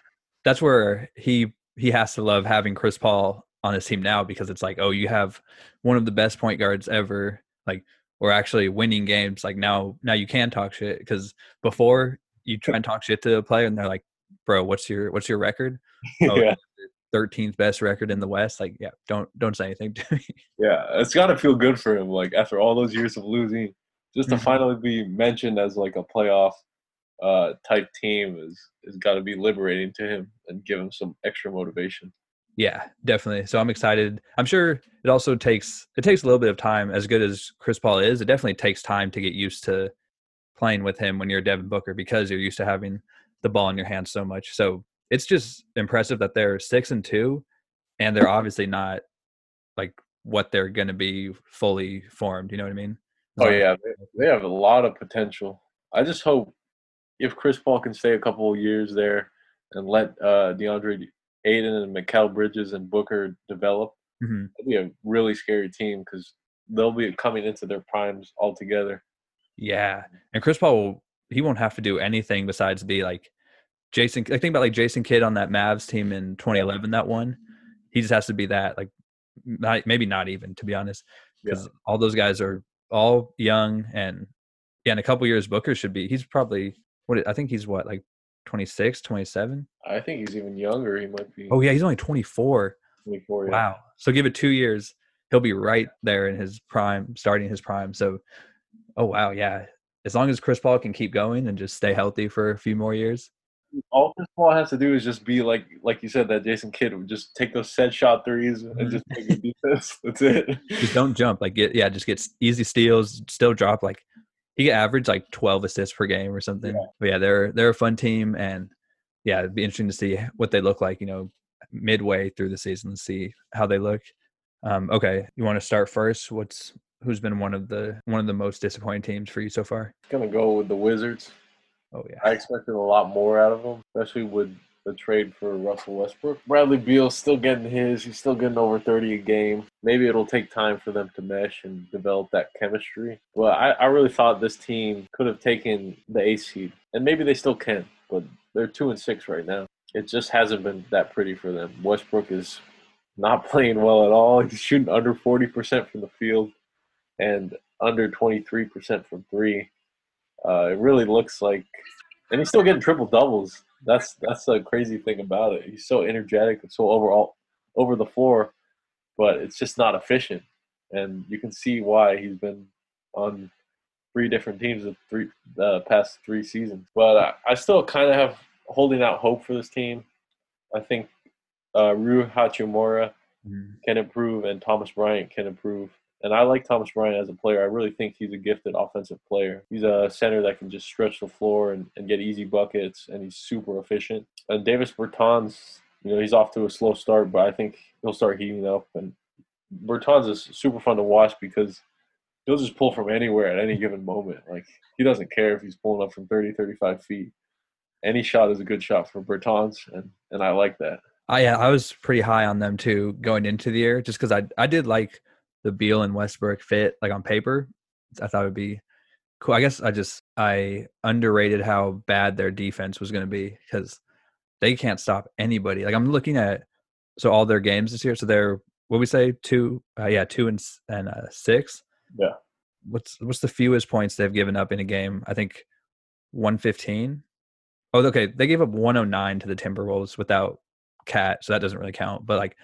That's where he he has to love having Chris Paul on his team now because it's like, oh, you have one of the best point guards ever. Like we're actually winning games. Like now, now you can talk shit because before you try and talk shit to a player and they're like, bro, what's your what's your record? Oh, yeah. thirteenth best record in the West. Like, yeah, don't don't say anything to me. Yeah, it's got to feel good for him. Like after all those years of losing, just to Mhm. finally be mentioned as like a playoff uh, type team is is got to be liberating to him and give him some extra motivation. Yeah, definitely. So I'm excited. I'm sure it also takes it takes a little bit of time. As good as Chris Paul is, it definitely takes time to get used to playing with him when you're Devin Booker because you're used to having the ball in your hands so much. So it's just impressive that they're six and two, and they're obviously not like what they're going to be fully formed. You know what I mean? As Oh yeah, they, they have a lot of potential. I just hope if Chris Paul can stay a couple of years there and let uh, DeAndre Ayton and Mikal Bridges and Booker develop, Mhm. it'll be a really scary team because they'll be coming into their primes all together. Yeah, and Chris Paul will, he won't have to do anything besides be like Jason. I think about like Jason Kidd on that Mavs team in 2011. That one, he just has to be that. Like, not, maybe not even to be honest, because all those guys are all young and yeah. In a couple years, Booker should be. He's probably what I think he's what like 26, 27. I think he's even younger. He might be Oh yeah, he's only 24. 24. yeah. Wow. So give it two years, he'll be right there in his prime, starting his prime. So, oh wow, yeah. As long as Chris Paul can keep going and just stay healthy for a few more years. All Chris Paul has to do is just be like, like you said, that Jason Kidd would just take those set shot threes and mm-hmm. just take a defense. That's it. Just don't jump. Like get yeah, just get easy steals. Still drop like he could average like twelve assists per game or something. Yeah. But yeah, they're they're a fun team and yeah, it'd be interesting to see what they look like. You know, midway through the season, see how they look. Um, okay, you want to start first? What's who's been one of the one of the most disappointing teams for you so far? Gonna go with the Wizards. Oh yeah. I expected a lot more out of them, especially with the trade for Russell Westbrook. Bradley Beal's still getting his. He's still getting over 30 a game. Maybe it'll take time for them to mesh and develop that chemistry. But I, I really thought this team could have taken the eighth seed, and maybe they still can. But they're two and six right now. It just hasn't been that pretty for them. Westbrook is not playing well at all. He's shooting under 40% from the field and under 23% from three. Uh, it really looks like, and he's still getting triple doubles. That's that's the crazy thing about it. He's so energetic and so overall over the floor, but it's just not efficient. And you can see why he's been on three different teams the three uh, past three seasons. But I, I still kind of have holding out hope for this team. I think uh, Rui Hachimura Mhm. can improve and Thomas Bryant can improve. And I like Thomas Bryant as a player. I really think he's a gifted offensive player. He's a center that can just stretch the floor and, and get easy buckets, and he's super efficient. And Davis Bertans, you know, he's off to a slow start, but I think he'll start heating up. And Bertans is super fun to watch because he'll just pull from anywhere at any given moment. Like, he doesn't care if he's pulling up from 30, 35 feet. Any shot is a good shot for Bertans, and, and I like that. I yeah, I was pretty high on them too going into the year, just because I I did like the Beal and Westbrook fit like on paper. I thought it would be cool. I guess I just I underrated how bad their defense was going to be because they can't stop anybody. Like I'm looking at so all their games this year. So they're what we say two, uh, yeah, two and and uh, six. Yeah. What's what's the fewest points they've given up in a game? I think one fifteen. Oh, okay. They gave up 109 to the Timberwolves without KAT, so that doesn't really count. But like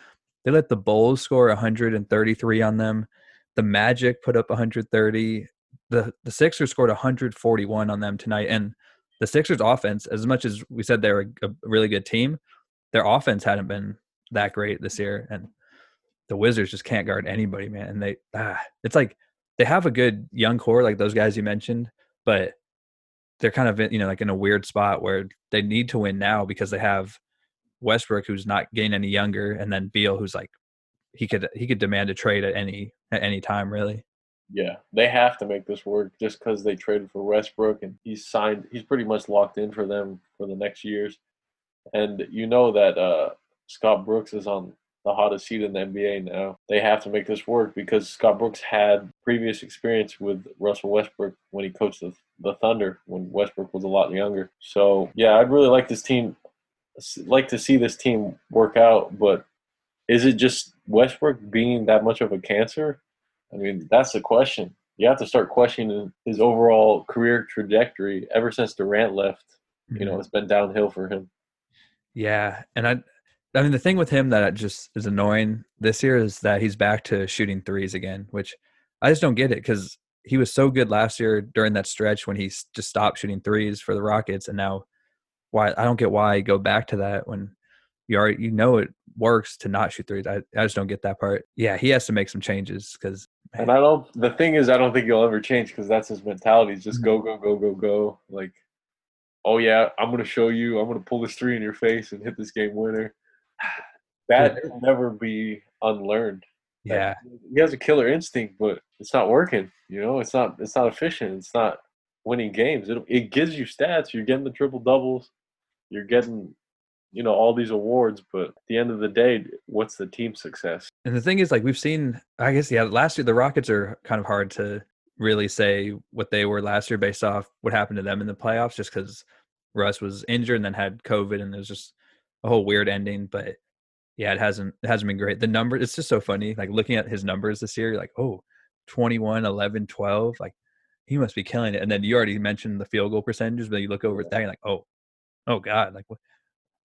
they let the Bulls score 133 on them. The Magic put up 130. The the Sixers scored 141 on them tonight. And the Sixers offense, as much as we said they're a, a really good team, their offense hadn't been that great this year. And the Wizards just can't guard anybody, man. And they ah, it's like they have a good young core, like those guys you mentioned, but they're kind of you know like in a weird spot where they need to win now because they have Westbrook who's not getting any younger, and then Beal who's like he could he could demand a trade at any at any time really. Yeah, they have to make this work just because they traded for Westbrook and he's signed. He's pretty much locked in for them for the next years, and you know that uh, Scott Brooks is on the hottest seat in the NBA now. They have to make this work because Scott Brooks had previous experience with Russell Westbrook when he coached the, the Thunder when Westbrook was a lot younger. So yeah, I'd really like this team, like to see this team work out. But is it just Westbrook being that much of a cancer? I mean, that's the question. You have to start questioning his overall career trajectory. Ever since Durant left, you know, mm-hmm. it's been downhill for him. Yeah, and I I mean, the thing with him that just is annoying this year is that he's back to shooting threes again, which I just don't get it because he was so good last year during that stretch when he just stopped shooting threes for the Rockets, and now why I don't get why go back to that when you already you know it works to not shoot threes. I, I just don't get that part. Yeah, he has to make some changes because. And I don't. The thing is, I don't think he'll ever change because that's his mentality. It's just mm-hmm. go, go, go, go, go. Like, oh yeah, I'm gonna show you. I'm gonna pull this three in your face and hit this game winner that will never be unlearned. Yeah, he has a killer instinct, but it's not working. You know, it's not it's not efficient. It's not winning games. It it gives you stats. You're getting the triple doubles. You're getting you know all these awards, but at the end of the day, what's the team success? And the thing is, like we've seen, I guess, yeah, last year the Rockets are kind of hard to really say what they were last year based off what happened to them in the playoffs, just because Russ was injured and then had COVID, and there's just a whole weird ending. But yeah, it hasn't it hasn't been great. The number it's just so funny. Like looking at his numbers this year, like, oh, 21, 11, 12, like he must be killing it. And then you already mentioned the field goal percentages, but you look over at that, you're like, oh, oh God, like what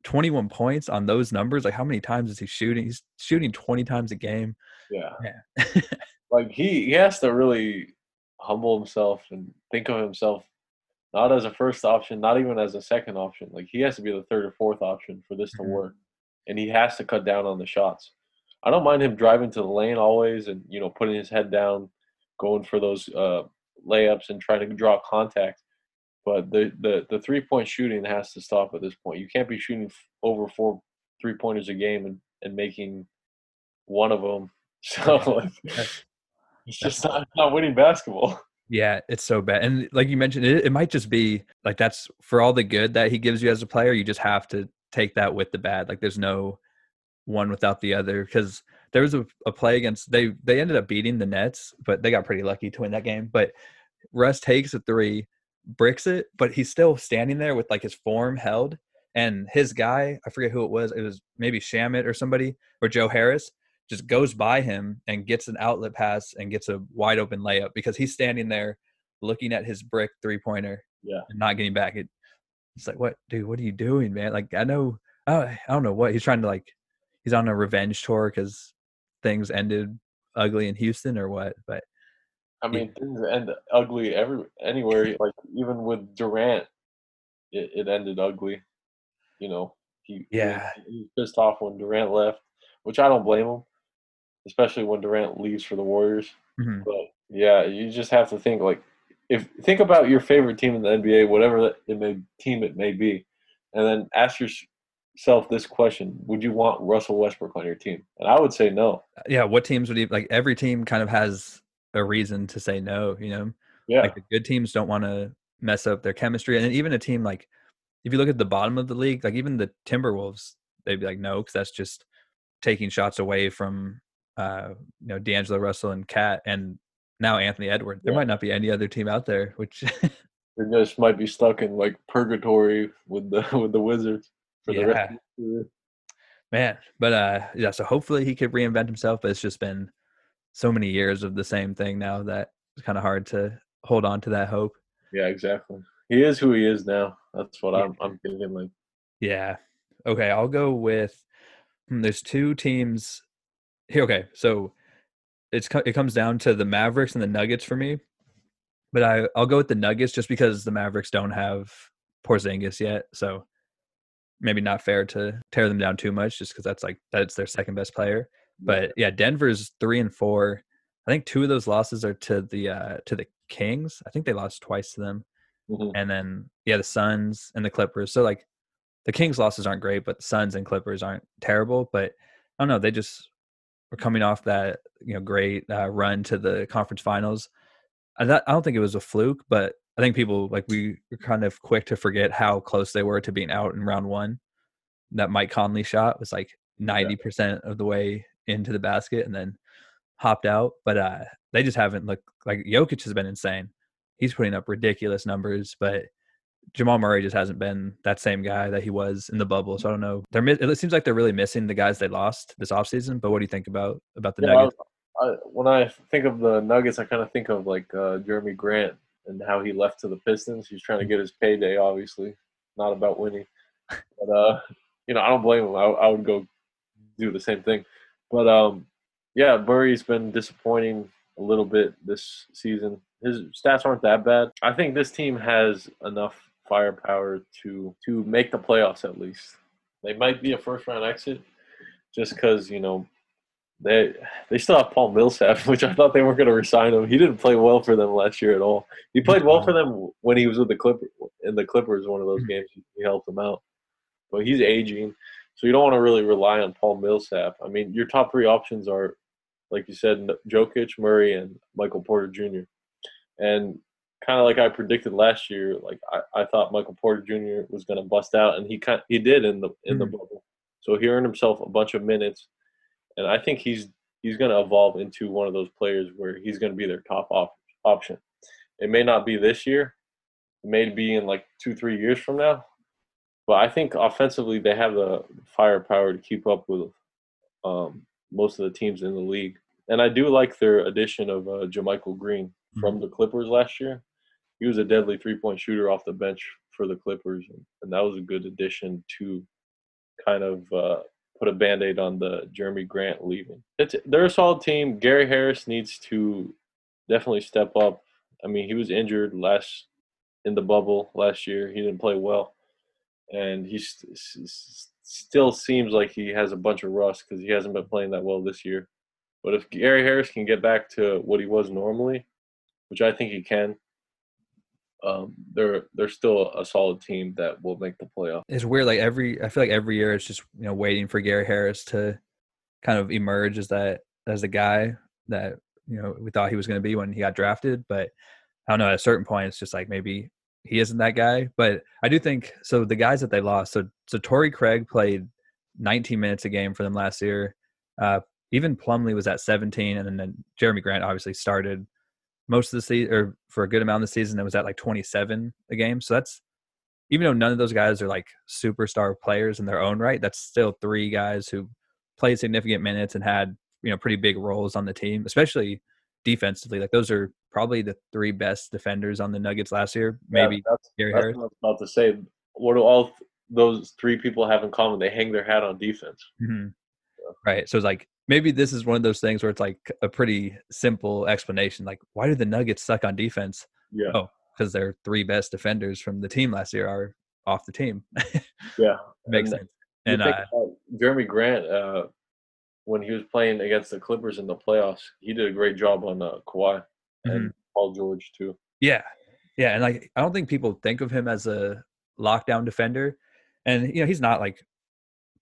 21 points on those numbers. Like how many times is he shooting? He's shooting 20 times a game. Yeah. yeah. like he, he has to really humble himself and think of himself not as a first option, not even as a second option. Like he has to be the third or fourth option for this to mm-hmm. work, and he has to cut down on the shots. I don't mind him driving to the lane always, and you know putting his head down, going for those uh, layups and try to draw contact. But the, the the three point shooting has to stop at this point. You can't be shooting over four three pointers a game and, and making one of them. So it's just not, not winning basketball. Yeah, it's so bad. And like you mentioned, it, it might just be like that's for all the good that he gives you as a player, you just have to take that with the bad. Like there's no one without the other because there was a, a, play against they they ended up beating the Nets, but they got pretty lucky to win that game. But Russ takes a three, bricks it, but he's still standing there with like his form held. And his guy, I forget who it was, it was maybe Shamet or somebody or Joe Harris just goes by him and gets an outlet pass and gets a wide open layup because he's standing there looking at his brick three pointer yeah. and not getting back. It, it's like, what, dude, what are you doing, man? Like, I know, I don't know what he's trying to like, he's on a revenge tour because things ended ugly in Houston or what, but I mean, things end ugly every anywhere. Like even with Durant, it, it ended ugly. You know, he yeah he, he was pissed off when Durant left, which I don't blame him especially when Durant leaves for the Warriors. Mm-hmm. But yeah, you just have to think like if think about your favorite team in the NBA, whatever it may team it may be, and then ask yourself this question: Would you want Russell Westbrook on your team? And I would say no. Yeah, what teams would you like? Every team kind of has a reason to say no. You know, yeah, like the good teams don't want to mess up their chemistry, and even a team like if you look at the bottom of the league, like even the Timberwolves, they'd be like no, because that's just taking shots away from uh, you know D'Angelo Russell and KAT, and now Anthony Edwards. There yeah. might not be any other team out there, which they just might be stuck in like purgatory with the with the Wizards for yeah. the rest. The Man, but uh, yeah. So hopefully he could reinvent himself, but it's just been so many years of the same thing now that it's kind of hard to hold on to that hope. Yeah, exactly. He is who he is now. That's what yeah. I'm I'm thinking. Like, yeah. Okay, I'll go with. Hmm, there's two teams okay, so it's it comes down to the Mavericks and the Nuggets for me. But I I'll go with the Nuggets just because the Mavericks don't have Porzingis yet, so maybe not fair to tear them down too much just because that's like that's their second best player. But yeah, Denver's three and four. I think two of those losses are to the uh to the Kings. I think they lost twice to them. Mm-hmm. And then yeah, the Suns and the Clippers. So like the Kings losses aren't great, but the Suns and Clippers aren't terrible. But I don't know, they just were coming off that you know great uh, run to the conference finals. I, th- I don't think it was a fluke, but I think people like we were kind of quick to forget how close they were to being out in round one. That Mike Conley shot was like ninety yeah. percent of the way into the basket, and then hopped out. But uh, they just haven't looked like Jokic has been insane. He's putting up ridiculous numbers, but Jamal Murray just hasn't been that same guy that he was in the bubble. So I don't know. They're it seems like they're really missing the guys they lost this offseason. But what do you think about about the yeah, Nuggets? I, I, when I think of the Nuggets, I kind of think of like uh, Jerami Grant and how he left to the Pistons. He's trying to get his payday, obviously, not about winning. But uh, you know, I don't blame him. I, I would go do the same thing. But um, yeah, Murray's been disappointing a little bit this season. His stats aren't that bad. I think this team has enough firepower to to make the playoffs at least. They might be a first round exit, just because you know they they still have Paul Millsap, which I thought they weren't going to resign him. He didn't play well for them last year at all. He played well for them when he was with the Clippers. In the Clippers, one of those games, he helped them out. But he's aging, so you don't want to really rely on Paul Millsap. I mean, your top three options are, like you said, Jokic, Murray, and Michael Porter Jr. And kind of like I predicted last year, like I, I thought Michael Porter Jr. was going to bust out, and he kind he did in the in mm-hmm. the bubble. So he earned himself a bunch of minutes, and I think he's he's going to evolve into one of those players where he's going to be their top op- option. It may not be this year, it may be in like two three years from now, but I think offensively they have the firepower to keep up with um, most of the teams in the league. And I do like their addition of uh, Green from mm-hmm. the Clippers last year he was a deadly three point shooter off the bench for the Clippers, and, and that was a good addition to kind of uh, put a band aid on the Jerami Grant leaving. It's, they're a solid team. Gary Harris needs to definitely step up. I mean, he was injured last in the bubble last year. He didn't play well, and he st- still seems like he has a bunch of rust because he hasn't been playing that well this year. But if Gary Harris can get back to what he was normally, which I think he can, um, they're they're still a solid team that will make the playoff. It's weird. Like every, I feel like every year it's just you know waiting for Gary Harris to kind of emerge as that as the guy that you know we thought he was going to be when he got drafted. But I don't know. At a certain point, it's just like maybe he isn't that guy. But I do think so. The guys that they lost, so so Torrey Craig played 19 minutes a game for them last year. Uh, even Plumlee was at 17, and then Jerami Grant obviously started most of the season or for a good amount of the season it was at like 27 a game. So that's even though none of those guys are like superstar players in their own right that's still three guys who played significant minutes and had you know pretty big roles on the team especially defensively. Like those are probably the three best defenders on the nuggets last year. Maybe yeah, that's, Gary that's Harris. what I was about to say. What do all those three people have in common? They hang their hat on defense. Mm-hmm. yeah. right. So it's like maybe this is one of those things where it's like a pretty simple explanation. Like, why do the Nuggets suck on defense? Yeah. Oh, because their three best defenders from the team last year are off the team. yeah, makes and sense. And uh, Jerami Grant, uh, when he was playing against the Clippers in the playoffs, he did a great job on uh, Kawhi and mm-hmm. Paul George too. Yeah, yeah, and like I don't think people think of him as a lockdown defender, and you know he's not like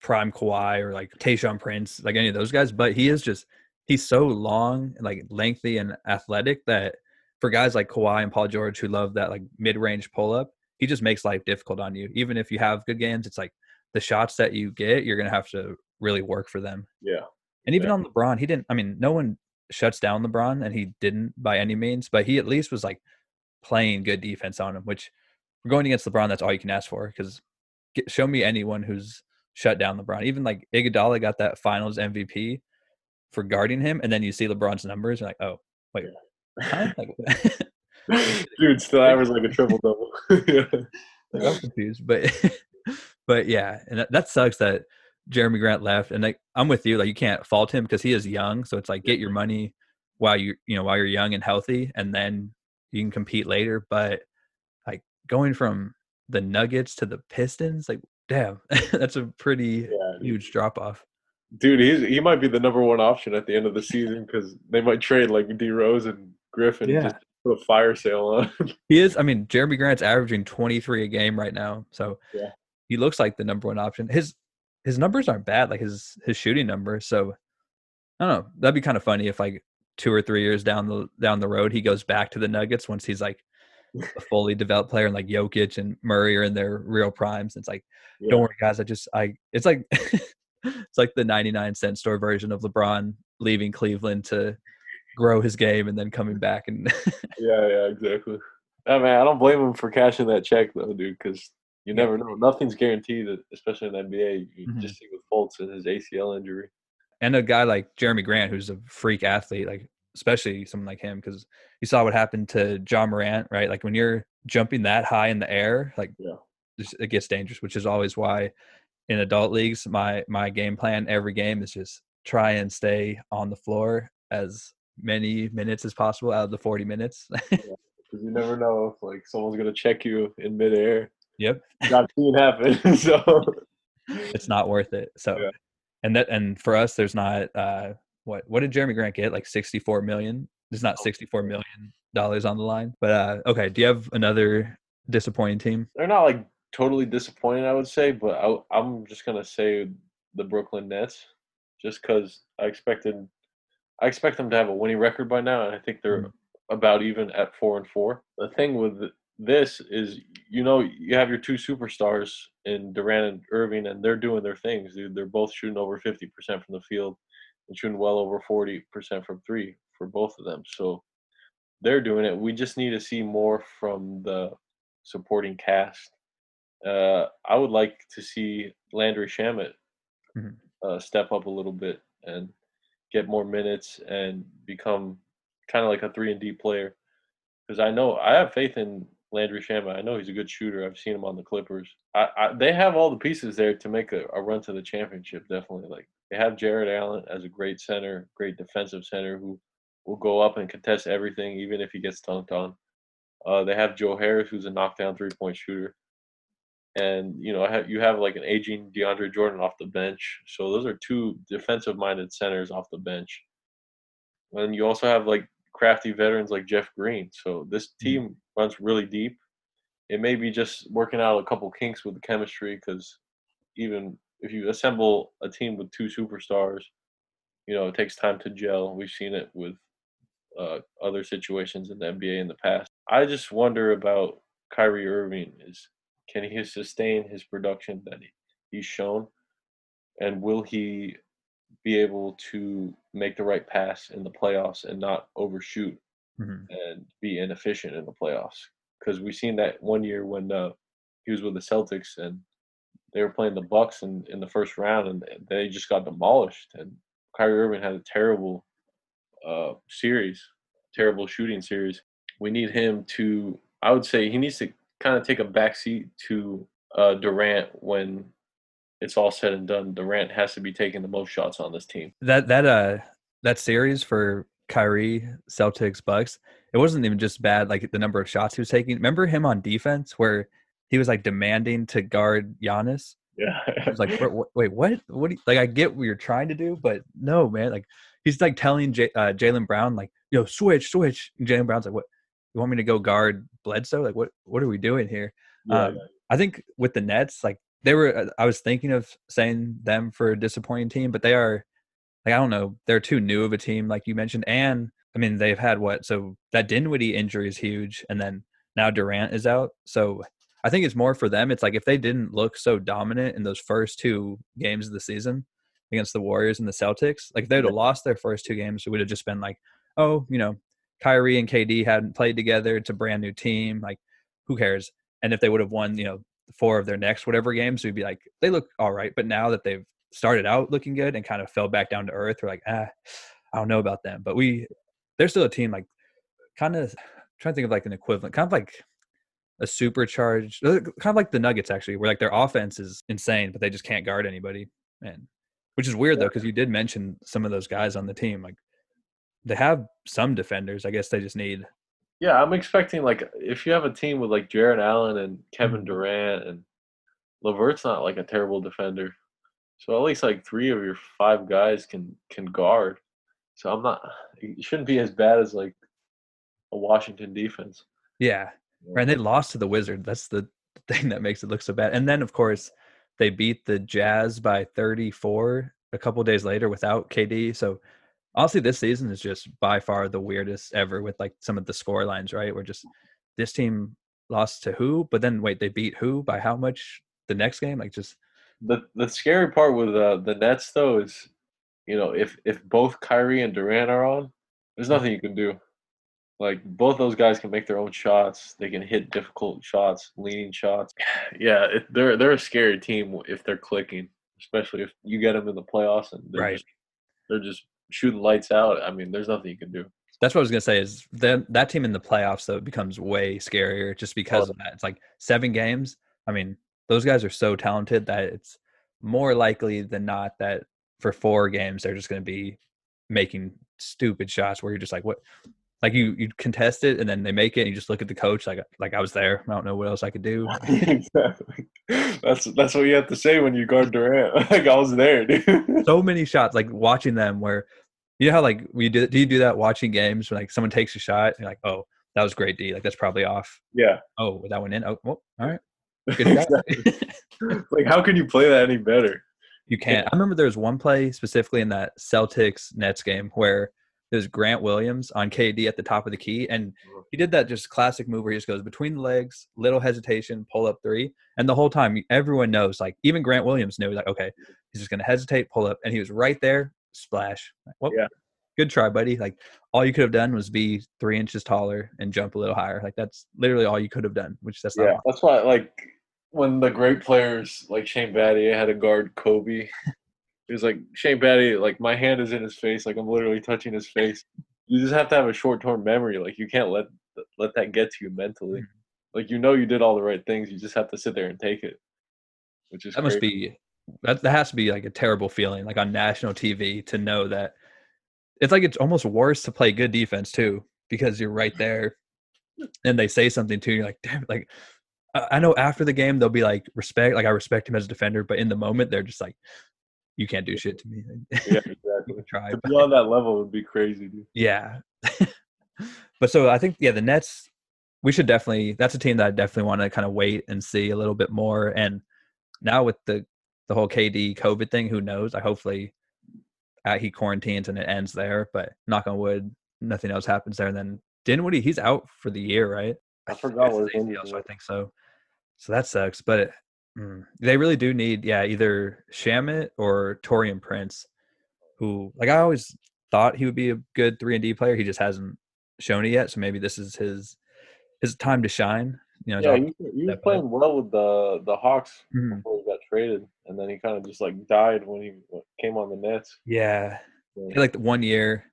prime Kawhi or like Tayshaun Prince, like any of those guys, but he is just he's so long and like lengthy and athletic that for guys like Kawhi and Paul George who love that like mid range pull up, he just makes life difficult on you. Even if you have good games, it's like the shots that you get, you're gonna have to really work for them. Yeah. And even yeah. on LeBron, he didn't I mean, no one shuts down LeBron and he didn't by any means, but he at least was like playing good defense on him, which we're going against LeBron, that's all you can ask for. Because show me anyone who's shut down LeBron. Even like Iguodala got that Finals MVP for guarding him, and then you see LeBron's numbers, and like, oh wait, huh? like, dude, still averaged like a triple double. yeah. like, I'm confused, but but yeah, and that, that sucks that Jerami Grant left, and like I'm with you, like you can't fault him because he is young, so it's like get your money while you you know while you're young and healthy, and then you can compete later. But like going from the Nuggets to the Pistons, like damn, that's a pretty yeah, huge drop off. Dude, he's he might be the number one option at the end of the season because they might trade like D Rose and Griffin yeah. just put a fire sale on. he is. I mean, Jerami Grant's averaging 23 a game right now, so yeah, he looks like the number one option. His his numbers aren't bad, like his his shooting numbers. So I don't know. That'd be kind of funny if like two or three years down the down the road he goes back to the Nuggets once he's like a fully developed player and like Jokic and Murray are in their real primes. It's like, yeah. don't worry, guys. I just I it's like it's like the 99 cent store version of LeBron leaving Cleveland to grow his game and then coming back and yeah, yeah, exactly. I mean, I don't blame him for cashing that check though, dude, because you never know. Nothing's guaranteed, especially in the NBA. You mm-hmm. just see with Fultz and his ACL injury. And a guy like Jerami Grant, who's a freak athlete, like especially someone like him, because you saw what happened to Ja Morant, right? Like when you're jumping that high in the air, like yeah. it gets dangerous, which is always why in adult leagues, my my game plan every game is just try and stay on the floor as many minutes as possible out of the 40 minutes. yeah, because you never know if like someone's gonna check you in midair. Yep. Not seen happen. so it's not worth it. So yeah. and that and for us there's not uh what what did Jerami Grant get? Like 64 million? There's not 64 million dollars on the line. But uh okay, do you have another disappointing team? They're not like totally disappointing, I would say, but I, I'm just gonna say the Brooklyn Nets, just because I expected, I expect them to have a winning record by now, and I think they're mm-hmm. about even at four and four. The thing with this is, you know, you have your two superstars in Durant and Irving, and they're doing their things, dude. They're both shooting over fifty percent from the field and shooting well over forty percent from three for both of them. So they're doing it. We just need to see more from the supporting cast uh, I would like to see Landry Shamet mm-hmm. uh, step up a little bit and get more minutes and become kind of like a three and D player. Because I know I have faith in Landry Shamet. I know he's a good shooter. I've seen him on the Clippers. I, I, they have all the pieces there to make a, a run to the championship. Definitely, like they have Jarrett Allen as a great center, great defensive center who will go up and contest everything, even if he gets dunked on. Uh, they have Joe Harris, who's a knockdown three point shooter and you know have, you have like an aging DeAndre Jordan off the bench. So those are two defensive-minded centers off the bench. And you also have like crafty veterans like Jeff Green. So this mm. team runs really deep. It may be just working out a couple kinks with the chemistry because even if you assemble a team with two superstars, you know it takes time to gel. We've seen it with uh, other situations in the NBA in the past. I just wonder about Kyrie Irving. Is can he sustain his production that he's shown? And will he be able to make the right pass in the playoffs and not overshoot mm-hmm. and be inefficient in the playoffs? Because we've seen that one year when uh, he was with the Celtics and they were playing the Bucks in, in the first round and they just got demolished. And Kyrie Irving had a terrible uh, series, terrible shooting series. We need him to. I would say he needs to kind of take a backseat to uh, Durant when it's all said and done. Durant has to be taking the most shots on this team. That that uh that series for Kyrie, Celtics, Bucks, it wasn't even just bad like the number of shots he was taking. Remember him on defense where he was like demanding to guard Giannis? Yeah. I was like, wait, what? What? You, like, I get what you're trying to do, but no, man. Like, he's like telling J- uh, Jaylen Brown, like, yo, switch, switch. Jaylen Brown's like, what? you want me to go guard Bledsoe? Like, what what are we doing here? Yeah, um, I think with the Nets, like they were, uh, I was thinking of saying them for a disappointing team, but they are, like, I don't know, they're too new of a team, like you mentioned, and I mean they've had what? So that Dinwiddie injury is huge, and then now Durant is out, so. I think it's more for them. It's like if they didn't look so dominant in those first two games of the season against the Warriors and the Celtics, like if they'd have lost their first two games, it would have just been like, oh, you know, Kyrie and KD hadn't played together. It's a brand new team. Like, who cares? And if they would have won, you know, four of their next whatever games, we'd be like, they look all right. But now that they've started out looking good and kind of fell back down to earth, we're like, ah, I don't know about them. But we, they're still a team like, kind of trying to think of like an equivalent, kind of like a supercharged, kind of like the Nuggets actually, where like their offense is insane, but they just can't guard anybody. And which is weird yeah. though, because you did mention some of those guys on the team, like they have some defenders. I guess they just need. Yeah, I'm expecting like if you have a team with like Jarrett Allen and Kevin mm-hmm. Durant and LeVert's not like a terrible defender, so at least like three of your five guys can can guard. So I'm not. It shouldn't be as bad as like a Washington defense. Yeah, yeah. and they lost to the Wizard. That's the thing that makes it look so bad. And then of course they beat the Jazz by 34 a couple days later without KD. So honestly, this season is just by far the weirdest ever with like some of the score lines, right? Where just this team lost to who, but then wait, they beat who by how much the next game? Like just The the scary part with uh, the Nets though is, you know, if if both Kyrie and Durant are on, there's nothing you can do. Like both those guys can make their own shots. They can hit difficult shots, leaning shots. Yeah, it, they're they're a scary team if they're clicking, especially if you get them in the playoffs and they're Right. just they're just shooting lights out. I mean, there's nothing you can do. that's what I was gonna say is that that team in the playoffs though becomes way scarier just because Oh. of that. It's like seven games. I mean, those guys are so talented that it's more likely than not that for four games they're just gonna be making stupid shots where you're just like, what? Like you you contest it and then they make it and you just look at the coach like like I was there. I don't know what else I could do. exactly. That's that's what you have to say when you guard Durant. like I was there, dude. so many shots like watching them where you know how like we do do you do that watching games when like someone takes a shot and you're like oh that was great d like that's probably off yeah. oh that went in oh well, all right like how can you play that any better? you can't i remember there was one play specifically in that celtics nets game where there's grant williams on kd at the top of the key and he did that just classic move where he just goes between the legs little hesitation pull up three and the whole time everyone knows like even grant williams knew like okay he's just going to hesitate pull up and he was right there splash. Like, well, Yeah. good try buddy. Like all you could have done was be three inches taller and jump a little higher. Like that's literally all you could have done which that's Yeah, not that's why like when the great players like Shane Battier had to guard Kobe, he was like Shane Battier, like my hand is in his face, like I'm literally touching his face. You just have to have a short term memory. Like you can't let let that get to you mentally. Mm-hmm. Like you know you did all the right things. You just have to sit there and take it, which is that must be that, that has to be like a terrible feeling like on national tv to know that it's like it's almost worse to play good defense too because you're right there and they say something to you you're like damn it," like I I know after the game they'll be like respect like I respect him as a defender but in the moment they're just like you can't do shit to me. Yeah, exactly. try To be on that level would be crazy, dude. yeah. But so I think yeah the Nets we should definitely that's a team that I definitely want to kind of wait and see a little bit more. And now with the the whole KD COVID thing who knows? I hopefully uh, he quarantines and it ends there but knock on wood nothing else happens there. And then Dinwiddie he's out for the year right? I think forgot that's what his his ACL, so I think so. So that sucks but mm, they really do need yeah either Shamet or Taurean Prince who like I always thought he would be a good three and D player. He just hasn't shown it yet. So maybe this is his his time to shine. You know, Yeah, he, he was playing well with the the Hawks Mhm. before he got traded, and then he kind of just like died when he came on the Nets. yeah, had, like the one year.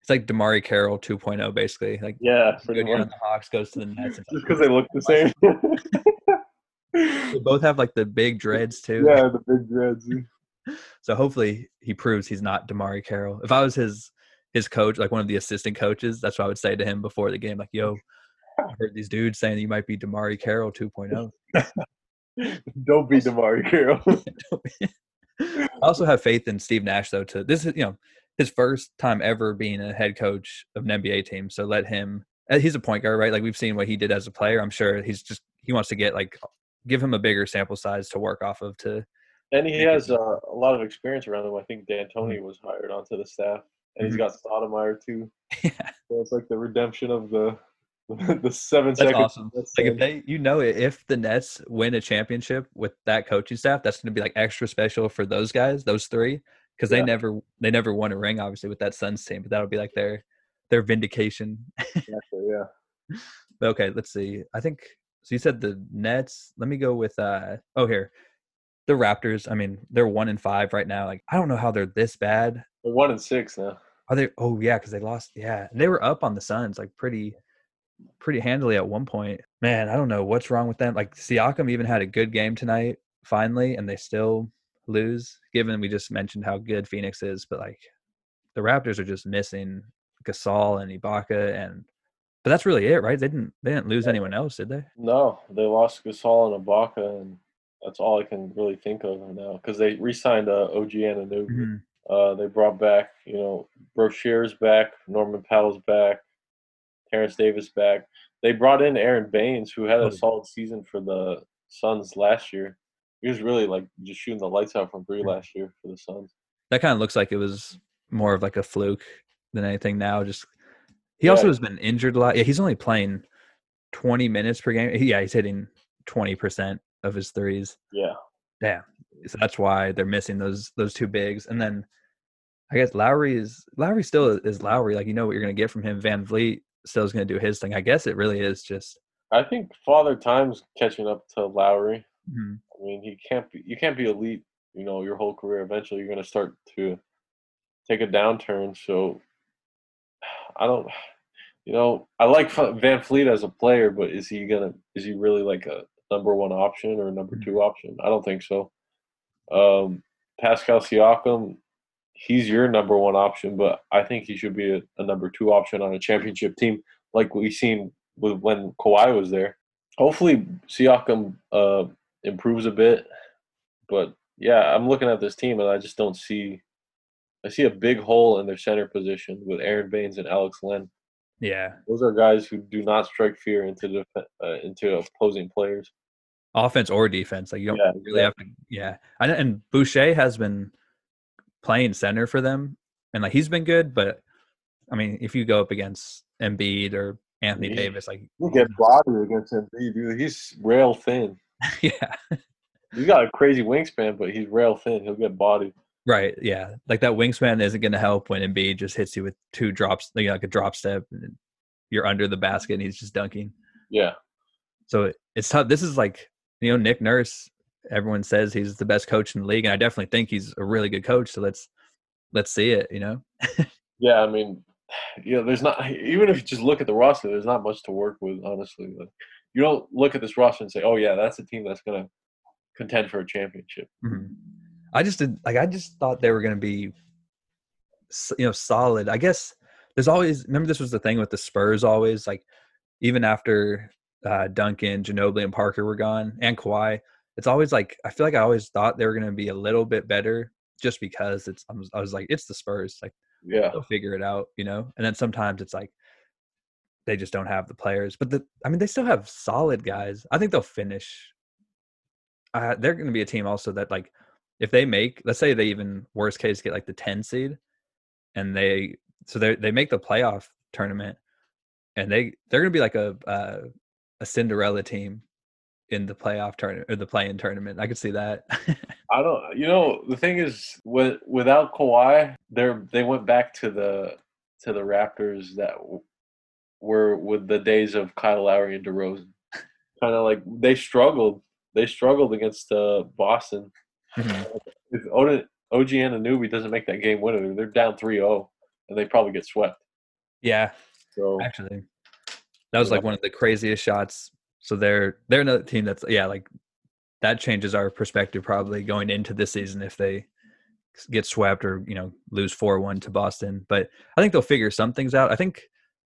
It's like DeMarre Carroll 2.0, basically. Like yeah, good year on the Hawks goes to the Nets. Just like, because they look the same. they both have like the big dreads too. yeah, the big dreads. So hopefully he proves he's not DeMarre Carroll. If I was his his coach, like one of the assistant coaches, that's what I would say to him before the game. Like, yo, I heard these dudes saying you might be DeMarre Carroll oh." 2.0. Don't be DeMarre Carroll. I also have faith in Steve Nash though. To this is you know his first time ever being a head coach of an NBA team. So let him. uh, He's a point guard, right? Like we've seen what he did as a player. I'm sure he's just he wants to get like give him a bigger sample size to work off of. To and he has uh, a lot of experience around him. I think D'Antoni was hired onto the staff, and he's got Stoudemire too. yeah, So it's like the redemption of the the seven that's second. awesome. Like if they, you know, if the Nets win a championship with that coaching staff, that's going to be like extra special for those guys, those three, because they never they never won a ring, obviously, with that Suns team. But that'll be like their their vindication Exactly, yeah. But okay, let's see. I think so. You said the Nets. Let me go with uh oh here, the Raptors. I mean, they're one in five right now. Like I don't know how they're this bad. They're one and six now. Are they? Oh yeah, because they lost. Yeah, they were up on the Suns like pretty, pretty handily at one point. Man, I don't know what's wrong with them. Like Siakam even had a good game tonight finally, and they still lose. Given we just mentioned how good Phoenix is, but like the Raptors are just missing Gasol and Ibaka and. But that's really it, right? They didn't. They didn't lose anyone else, did they? No, they lost Gasol and Ibaka, and that's all I can really think of right now because they re-signed uh, OG Anunoby. Mhm. Uh, they brought back, you know, Boucher's back, Norman Powell's back, Terrence Davis back. They brought in Aron Baynes, who had Oh. a solid season for the Suns last year. He was really like just shooting the lights out from three last year for the Suns. That kind of looks like it was more of like a fluke than anything now. Just he Yeah. also has been injured a lot. Yeah, he's only playing 20 minutes per game. Yeah, he's hitting 20% of his threes. Yeah. Yeah. So that's why they're missing those those two bigs. And then I guess Lowry is Lowry still is Lowry. Like you know what you're gonna get from him. VanVleet still is gonna do his thing. I guess it really is just I think Father Time's catching up to Lowry. mhm. I mean, he can't be. You can't be elite. You know, your whole career. Eventually, you're going to start to take a downturn. So, I don't. You know, I like VanVleet as a player, but is he gonna? Is he really like a number one option or a number Mhm. two option? I don't think so. Um, Pascal Siakam, he's your number one option, but I think he should be a, a number two option on a championship team, like we seen with when Kawhi was there. Hopefully, Siakam uh, improves a bit, but yeah, I'm looking at this team and I just don't see. I see a big hole in their center position with Aron Baynes and Alex Len. yeah. Those are guys who do not strike fear into def- uh, into opposing players. Offense or defense. Like you don't Yeah, really have to yeah. And and Boucher has been playing center for them. And like he's been good, but I mean, if you go up against Embiid or Anthony Yeah. Davis, like He'll get bodied against Embiid, dude. He's rail thin. yeah. He's got a crazy wingspan, but he's rail thin. He'll get bodied. Right. Yeah. Like that wingspan isn't going to help when Embiid just hits you with two drops, you know, like a drop step, and you're under the basket and he's just dunking. Yeah, So it- it's tough. This is like, you know, Nick Nurse. Everyone says he's the best coach in the league, and I definitely think he's a really good coach. So let's let's see it. You know. yeah. I mean, you know, there's not even if you just look at the roster, there's not much to work with. Honestly, like you don't look at this roster and say, "Oh yeah, that's a team that's gonna contend for a championship." Mhm. I just did like I just thought they were going to be, you know, solid. I guess there's always remember this was the thing with the Spurs always like even after uh, Duncan, Ginobili, and Parker were gone and Kawhi, it's always like I feel like I always thought they were going to be a little bit better just because it's I was, I was like it's the Spurs like Yeah, they'll figure it out, you know. And then sometimes it's like they just don't have the players, but the I mean they still have solid guys. I think they'll finish. Uh, they're going to be a team also that like if they make let's say they even worst case get like the 10 seed and they so they they make the playoff tournament and they they're going to be like a uh, a Cinderella team in the playoff tournament or the play-in tournament. I could see that. I don't. You know, the thing is, with without Kawhi, they they went back to the to the Raptors that were with the days of Kyle Lowry and DeRozan. Kind of like they struggled. They struggled against uh, Boston. Mhm. If Oda, OG Anunoby doesn't make that game winner, they're down 3-0, and they probably get swept. yeah, So actually. That was like one of the craziest shots. So they're they're another team that's yeah like that changes our perspective probably going into this season if they get swept or you know lose 4-1 to boston. But i think they'll figure some things out. I think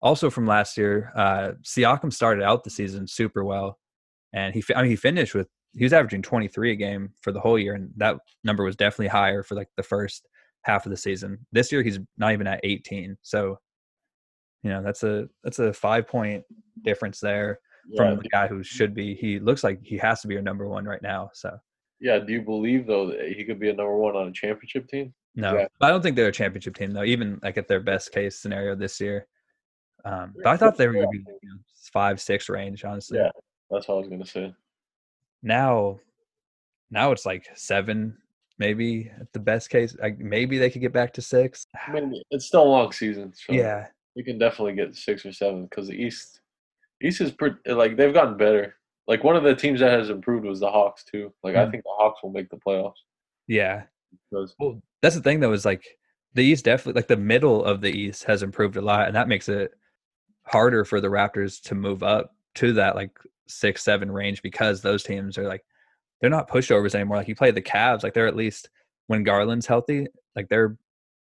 also from last year uh siakam started out the season super well and he i mean he finished with he was averaging 23 a game for the whole year and that number was definitely higher for like the first half of the season this year he's not even at 18 so you know that's a that's a five point difference there yeah, from the guy who should be he looks like he has to be your number one right now so yeah. Do you believe though that he could be a number one on a championship team? no Yeah. i don't think they're a championship team though even like at their best case scenario this year um but i thought they were going to be you know, five six range honestly Yeah. That's what I was gonna say. Now now it's like seven maybe at the best case like maybe they could get back to six I mean, it's still a long season. So yeah You can definitely get six or seven because the East, East is pretty like they've gotten better. Like one of the teams that has improved was the Hawks too. Like I Mm. think the Hawks will make the playoffs yeah because Well, that's the thing though, is like the East definitely like the middle of the East has improved a lot, and that makes it harder for the Raptors to move up to that like six, seven range because those teams are like they're not pushovers anymore. Like you play the Cavs, like they're at least when Garland's healthy, like they're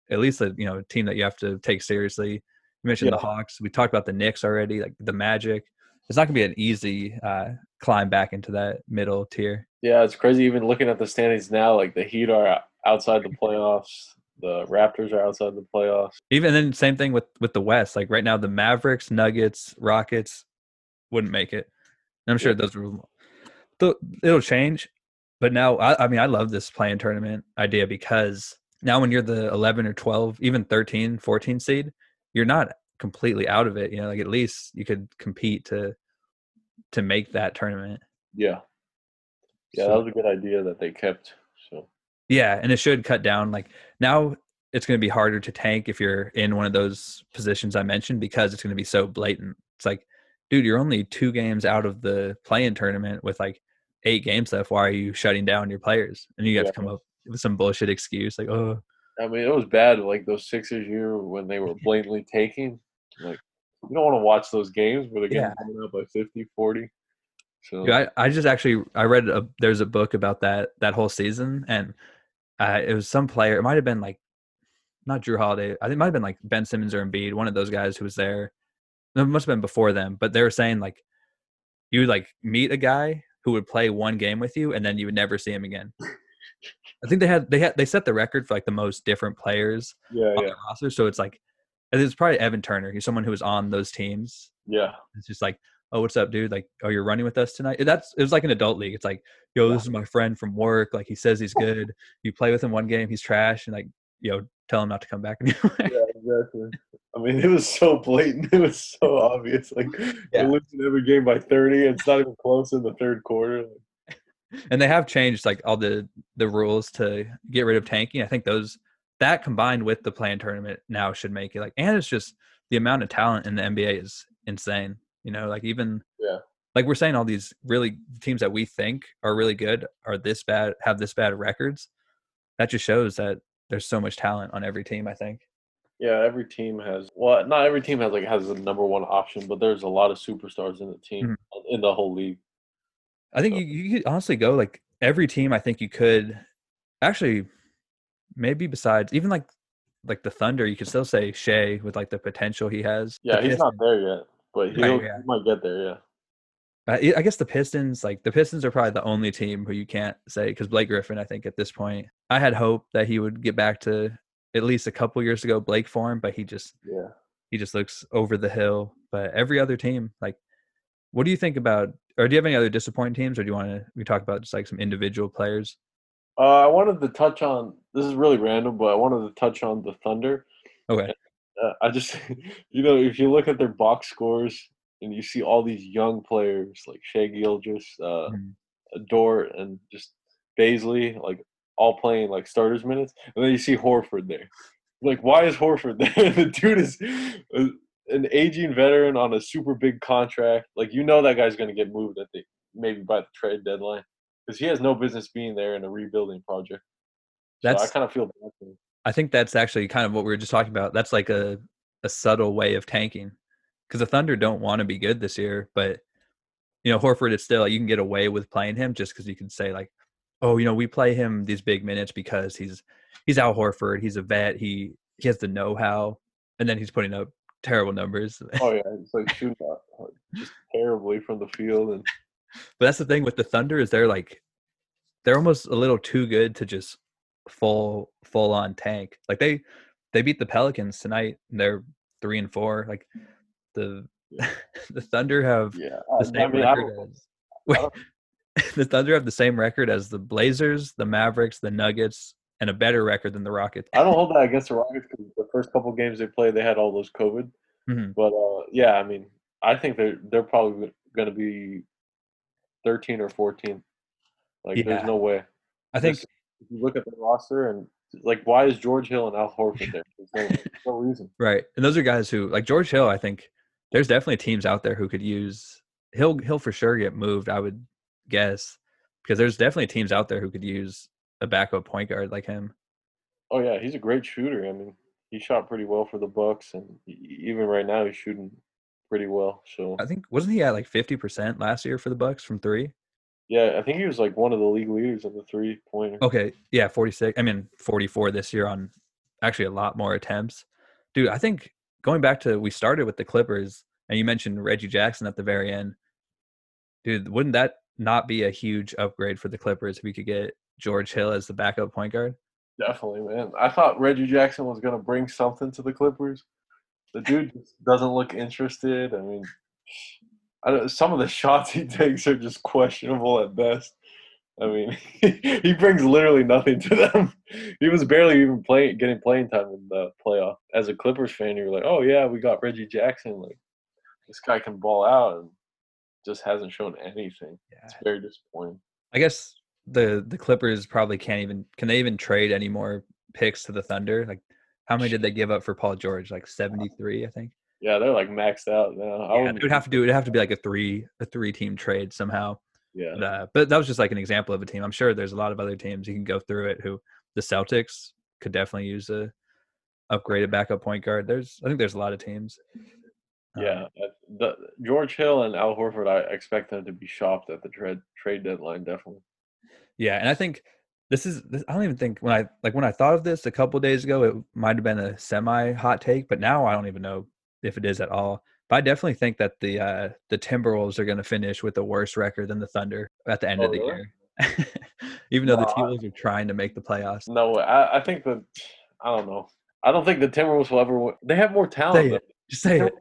at least a you know team that you have to take seriously. You mentioned the Hawks. We talked about the Knicks already, like the Magic. It's not gonna be an easy uh, climb back into that middle tier. yeah, it's crazy. Even looking at the standings now, like the Heat are outside the playoffs. The Raptors are outside the playoffs. Even then, same thing with with the West. Like right now, the Mavericks, Nuggets, Rockets wouldn't make it. And I'm sure those will. th- It'll change, but now I, I mean I love this play-in tournament idea because now when you're the 11 or 12, even 13, 14 seed, you're not completely out of it. You know, like at least you could compete to to make that tournament. Yeah. Yeah, So- that was a good idea that they kept. So Yeah, and it should cut down. Like now, it's going to be harder to tank if you're in one of those positions I mentioned because it's going to be so blatant. It's like, dude, you're only two games out of the play-in tournament with like eight games left. Why are you shutting down your players? And you have to come up with some bullshit excuse like, oh, I mean, it was bad. Like those Sixers year when they were blatantly taking. Like you don't want to watch those games where they're getting Yeah. coming up by 50, 40. So Dude, I, I just actually I read a there's a book about that that whole season and uh, it was some player it might have been like not Jrue Holiday I think it might have been like Ben Simmons or Embiid one of those guys who was there it must have been before them but they were saying like you would like meet a guy who would play one game with you and then you would never see him again I think they had they had they set the record for like the most different players yeah, on yeah, the roster so it's like and it's probably Evan Turner he's someone who was on those teams yeah. it's just like, oh, what's up, dude? Like, oh, you're running with us tonight. That's it was like an adult league. It's like, yo, this is my friend from work. Like, he says he's good. You play with him one game, he's trash, and like, yo, tell him not to come back anymore. Yeah, exactly. I mean, it was so blatant. It was so obvious. Like Yeah. they're losing every game by thirty. It's not even close in the third quarter. and they have changed like all the the rules to get rid of tanking. I think those that combined with the play-in tournament now should make it like, and it's just the amount of talent in the NBA is insane. You know, like even Yeah. like we're saying all these really teams that we think are really good are this bad have this bad records. That just shows that there's so much talent on every team. I think. Yeah, every team has. Well, not every team has like has a number one option, but there's a lot of superstars in the team mm-hmm. in the whole league. I think So- you, you could honestly go like every team. I think you could actually maybe besides even like like the Thunder, you could still say Shai with like the potential he has. Yeah, he's not there yet, but he'll, Right, yeah. he might get there. Yeah. I I guess the Pistons, like the Pistons, are probably the only team who you can't say because Blake Griffin. I think at this point, I had hope that he would get back to at least a couple years ago Blake form, but he just Yeah. he just looks over the hill. But every other team, like, what do you think about? Or do you have any other disappointing teams, or do you want to we talk about just like some individual players? Uh, I wanted to touch on. This is really random, but I wanted to touch on the Thunder. Okay, Uh, I just, you know, if you look at their box scores and you see all these young players like Shai Gilgeous, uh, Mhm. Dort, and just Bazley, like all playing like starters minutes, and then you see Horford there. Like, why is Horford there? the dude is uh, an aging veteran on a super big contract. Like, you know that guy's going to get moved. at the maybe by the trade deadline because he has no business being there in a rebuilding project. So I kind of feel bad for. I think that's actually kind of what we were just talking about. That's like a a subtle way of tanking because the Thunder don't want to be good this year, but you know Horford is still you can get away with playing him just because you can say like, oh, you know we play him these big minutes because he's he's Al Horford, he's a vet, he he has the know how, and then he's putting up terrible numbers. Oh yeah, it's like shooting uh, just terribly from the field, and But that's the thing with the Thunder is they're like they're almost a little too good to just full full on tank. Like they they beat the Pelicans tonight. And they're three and four. Like the Yeah. the Thunder have yeah. the same I mean, record as the Thunder have the same record as the Blazers, the Mavericks, the Nuggets, and a better record than the Rockets. I don't hold that against the Rockets because the first couple games they played, they had all those COVID. Mhm. But uh, yeah, I mean, I think they're they're probably going to be thirteen or fourteen. Like, Yeah. there's no way. I think Just- if you look at the roster and like, why is George Hill and Al Horford there? There's no, no reason. Right. And those are guys who like George Hill, I think there's definitely teams out there who could use he'll he'll for sure get moved, I would guess. Because there's definitely teams out there who could use a backup point guard like him. Oh yeah, he's a great shooter. I mean, he shot pretty well for the Bucks, and even right now he's shooting pretty well. So I think wasn't he at like fifty percent last year for the Bucks from three? yeah, I think he was like one of the league leaders in the three pointer. Okay. Yeah, forty six. I mean forty four this year on actually a lot more attempts. Dude, I think going back to we started with the Clippers and you mentioned Reggie Jackson at the very end. Dude, wouldn't that not be a huge upgrade for the Clippers if we could get George Hill as the backup point guard? Definitely, man. I thought Reggie Jackson was gonna bring something to the Clippers. The dude doesn't look interested. I mean, I some of the shots he takes are just questionable at best. I mean, he brings literally nothing to them. He was barely even playing, getting playing time in the playoff. As a Clippers fan, you're like, oh yeah, we got Reggie Jackson. Like this guy can ball out, and just hasn't shown anything. Yeah. It's very disappointing. I guess the the Clippers probably can't even can they even trade any more picks to the Thunder? Like how many did they give up for Paul George? Like seventy three, I think. Yeah, they're like maxed out now. Yeah, it would have to do. It'd have to be like a three a three team trade somehow. Yeah. But, uh, but that was just like an example of a team. I'm sure there's a lot of other teams you can go through it who the Celtics could definitely use a upgraded backup point guard. There's I think there's a lot of teams. Yeah, um, the George Hill and Al Horford, I expect them to be shopped at the trade trade deadline, definitely. Yeah, and I think this is this, I don't even think when I like when I thought of this a couple days ago, it might have been a semi hot take, but now I don't even know if it is at all. But I definitely think that the uh, the Timberwolves are going to finish with a worse record than the Thunder at the end oh, of the really? year. even though the T-Wolves are trying to make the playoffs. No, I, I think that I don't know. I don't think the Timberwolves will ever. Win. They have more talent. Say it. Just say it.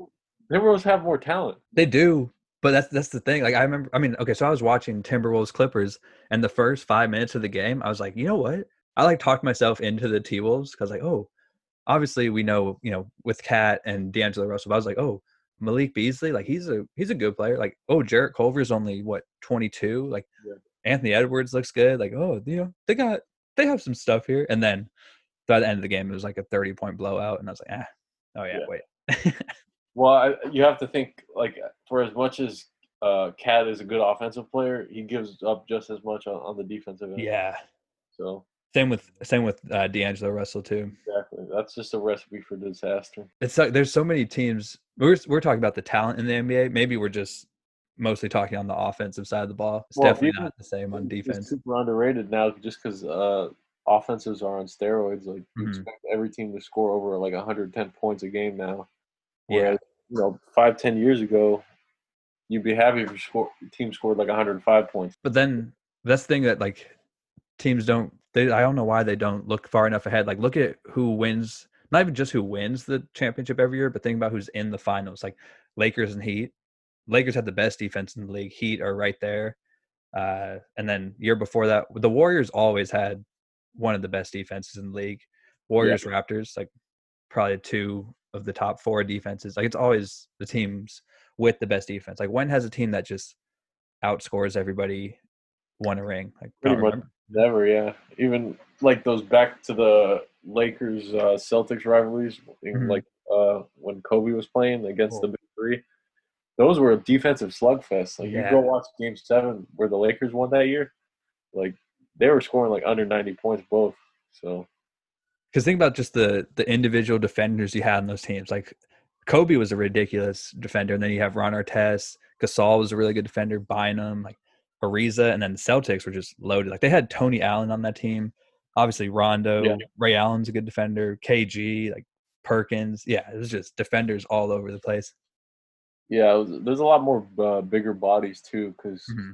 Timberwolves have more talent. They do, but that's that's the thing. Like I remember, I mean, okay, so I was watching Timberwolves Clippers, and the first five minutes of the game, I was like, you know what? I like talked myself into the T Wolves because like, oh, obviously we know, you know, with KAT and D'Angelo Russell. I was like, oh, Malik Beasley, like he's a he's a good player. Like, oh, Jarrett Culver's only what twenty two. Like yeah. Anthony Edwards looks good. Like, oh, you know, they got they have some stuff here. And then by the end of the game, it was like a thirty point blowout, and I was like, ah, oh yeah, yeah. wait. Well, I, you have to think like for as much as uh, KAT is a good offensive player, he gives up just as much on, on the defensive end. Yeah. So same with same with uh, D'Angelo Russell too. Exactly. That's just a recipe for disaster. It's like there's so many teams. We're we're talking about the talent in the NBA. Maybe we're just mostly talking on the offensive side of the ball. It's well, definitely not the same on defense. super underrated now just because uh, offenses are on steroids. Like mm-hmm. expect every team to score over like 110 points a game now. Whereas, yeah. you know, five, ten years ago, you'd be happy if your, score, your team scored like 105 points. But then that's the thing that like teams don't. They I don't know why they don't look far enough ahead. Like look at who wins. Not even just who wins the championship every year, but think about who's in the finals. Like Lakers and Heat. Lakers had the best defense in the league. Heat are right there. Uh, and then year before that, the Warriors always had one of the best defenses in the league. Warriors, yeah. Raptors, like probably two of the top four defenses. Like it's always the teams with the best defense. Like when has a team that just outscores everybody won a ring? Like pretty much never. Yeah, even like those back to the Lakers uh, Celtics rivalries, mm-hmm. like uh, when Kobe was playing against the Big Three. Those were a defensive slugfest. Like yeah. you go watch Game Seven where the Lakers won that year. Like they were scoring like under ninety points both. So because think about just the the individual defenders you had in those teams. Like Kobe was a ridiculous defender, and then you have Ron Artest. Gasol was a really good defender. Bynum, like Ariza, and then the Celtics were just loaded. Like they had Tony Allen on that team. Obviously Rondo, yeah. Ray Allen's a good defender. KG, like Perkins. Yeah, it was just defenders all over the place. Yeah, was, there's a lot more uh, bigger bodies too, because mm-hmm.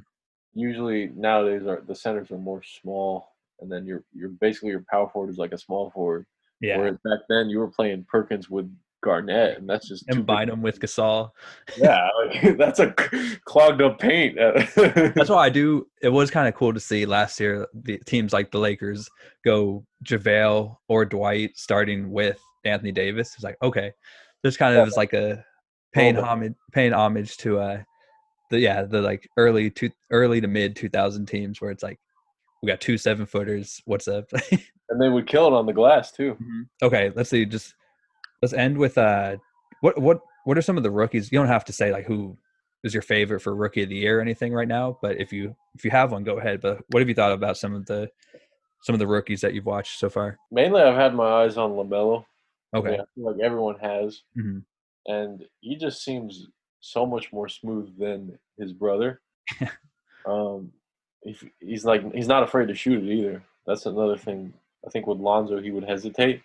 usually nowadays are, the centers are more small and then you're you're basically your power forward is like a small forward. Yeah. Whereas back then you were playing Perkins with Garnett, and that's just and Bynum with Gasol. Yeah, like, that's a clogged up paint. that's why I do. It was kind of cool to see last year the teams like the Lakers go JaVale or Dwight starting with Anthony Davis. It's like okay, this kind of is like a paying homage, paying homage to uh the yeah the like early to early to mid 2000 teams where it's like we got two seven footers. What's up? and they would kill it on the glass too. Mm-hmm. Okay, let's see. Just let's end with uh, what what what are some of the rookies? You don't have to say like who is your favorite for rookie of the year or anything right now, but if you if you have one, go ahead. But what have you thought about some of the some of the rookies that you've watched so far? Mainly, I've had my eyes on Lamelo. Okay, like everyone has, mm-hmm. and he just seems so much more smooth than his brother. um, he's like he's not afraid to shoot it either. That's another thing. I think with Lonzo he would hesitate.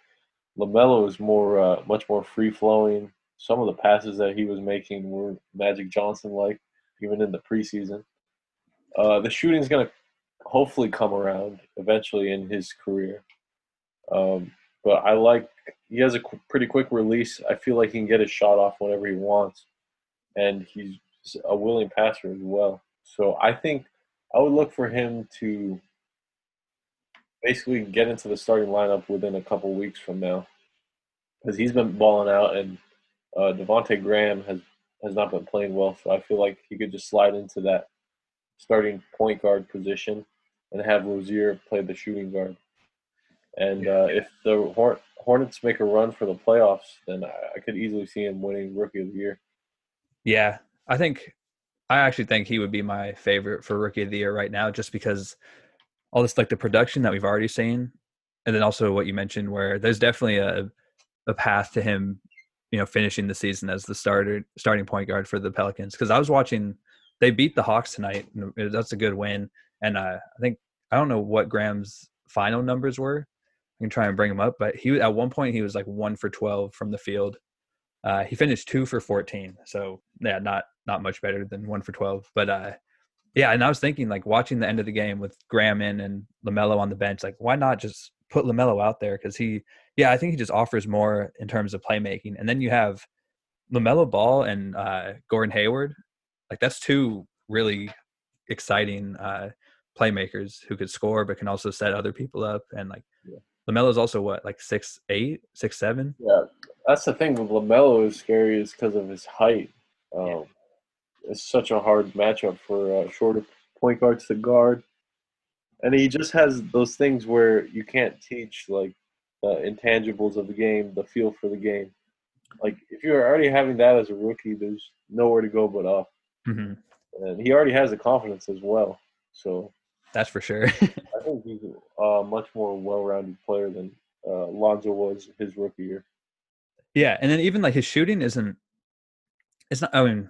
Lamelo is more uh, much more free flowing. Some of the passes that he was making were Magic Johnson like, even in the preseason. Uh, the shooting's gonna hopefully come around eventually in his career. Um, but I like he has a qu- pretty quick release. I feel like he can get his shot off whenever he wants, and he's a willing passer as well. So I think I would look for him to basically get into the starting lineup within a couple weeks from now, because he's been balling out, and uh, Devonte Graham has has not been playing well. So I feel like he could just slide into that starting point guard position and have Rozier play the shooting guard. And uh, if the Hornets make a run for the playoffs, then I could easily see him winning Rookie of the Year. Yeah, I think I actually think he would be my favorite for Rookie of the Year right now, just because all this like the production that we've already seen, and then also what you mentioned, where there's definitely a a path to him, you know, finishing the season as the starter starting point guard for the Pelicans. Because I was watching, they beat the Hawks tonight. That's a good win, and uh, I think I don't know what Graham's final numbers were. I can try and bring him up, but he at one point he was like one for twelve from the field. Uh, he finished two for fourteen, so yeah, not not much better than one for twelve. But uh, yeah, and I was thinking like watching the end of the game with Graham in and Lamelo on the bench, like why not just put Lamelo out there because he, yeah, I think he just offers more in terms of playmaking. And then you have Lamelo Ball and uh, Gordon Hayward, like that's two really exciting uh, playmakers who could score but can also set other people up and like yeah. Lamelo's also what, like six eight, six seven? Yeah, that's the thing with Lamelo is scary is because of his height. Um, yeah. It's such a hard matchup for uh, shorter point guards to guard, and he just has those things where you can't teach like the intangibles of the game, the feel for the game. Like if you're already having that as a rookie, there's nowhere to go but up. Mm-hmm. And he already has the confidence as well. So that's for sure. I think he's a much more well-rounded player than uh, Lonzo was his rookie year. Yeah, and then even like his shooting isn't. It's not. I mean,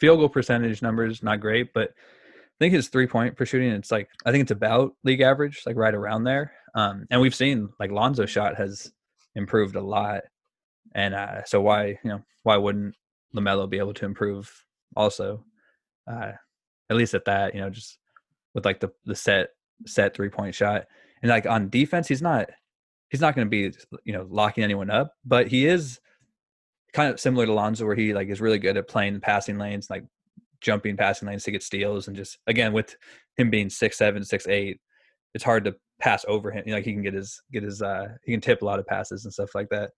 field goal percentage numbers not great, but I think his three point per shooting. It's like I think it's about league average, like right around there. Um, and we've seen like Lonzo shot has improved a lot, and uh, so why you know why wouldn't Lamelo be able to improve also? Uh, at least at that, you know, just with like the the set set three point shot. And like on defense, he's not he's not going to be you know locking anyone up, but he is kind of similar to Lonzo, where he like is really good at playing passing lanes, like jumping passing lanes to get steals, and just again with him being six seven, six eight, it's hard to pass over him. You know, like he can get his get his uh he can tip a lot of passes and stuff like that.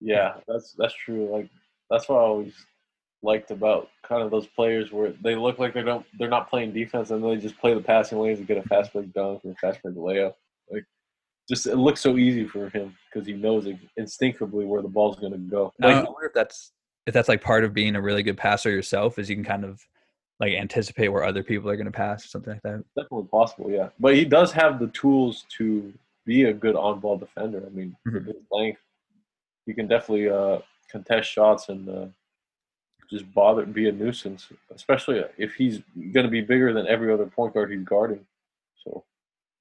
Yeah, that's that's true. Like that's what I always liked about kind of those players where they look like they don't they're not playing defense and they just play the passing lanes and get a fast break dunk or a fast break layup. Just it looks so easy for him because he knows instinctively where the ball's going to go. Like, I wonder if that's if that's like part of being a really good passer yourself is you can kind of like anticipate where other people are going to pass or something like that. Definitely possible, yeah. But he does have the tools to be a good on-ball defender. I mean, mm-hmm. his length, he can definitely uh, contest shots and uh, just bother be a nuisance, especially if he's going to be bigger than every other point guard he's guarding. So,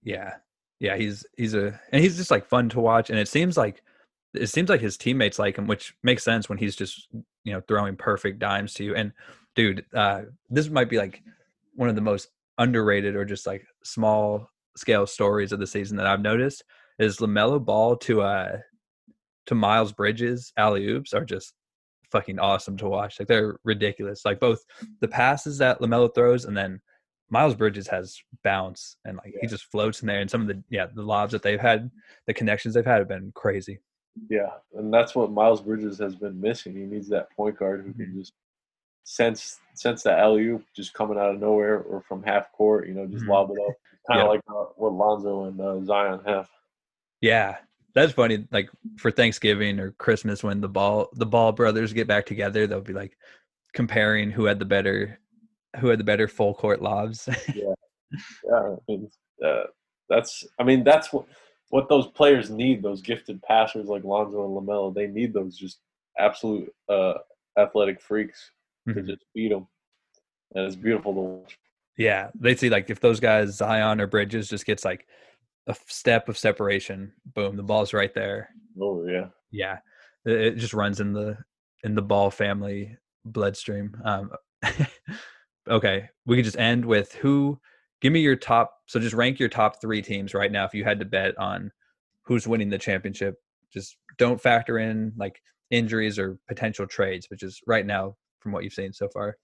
yeah, yeah, he's he's a and he's just like fun to watch, and it seems like it seems like his teammates like him, which makes sense when he's just you know throwing perfect dimes to you. And dude, uh, this might be like one of the most underrated or just like small scale stories of the season that I've noticed is Lamelo Ball to uh to Miles Bridges alley oops are just fucking awesome to watch. Like they're ridiculous. Like both the passes that Lamelo throws and then Miles Bridges has bounce and like yeah. he just floats in there. And some of the yeah the lobs that they've had, the connections they've had have been crazy. Yeah, and that's what Miles Bridges has been missing. He needs that point guard who can mm-hmm. just sense sense the alley just coming out of nowhere or from half court. You know, just mm-hmm. lob it up, kind of yeah. like uh, what Lonzo and uh, Zion have. Yeah, that's funny. Like for Thanksgiving or Christmas, when the ball the Ball brothers get back together, they'll be like comparing who had the better who had the better full court lobs. yeah, yeah. I mean, uh, that's I mean that's what what those players need. Those gifted passers like Lonzo and Lamelo, they need those just absolute uh, athletic freaks mm-hmm. to just beat them, and it's beautiful to watch. Yeah, they see like if those guys Zion or Bridges just gets like a step of separation. Boom, the ball's right there. Oh yeah, yeah. It, just runs in the in the ball family bloodstream. Um, okay, we could just end with who. Give me your top. So just rank your top three teams right now. If you had to bet on who's winning the championship, just don't factor in like injuries or potential trades, but just right now from what you've seen so far.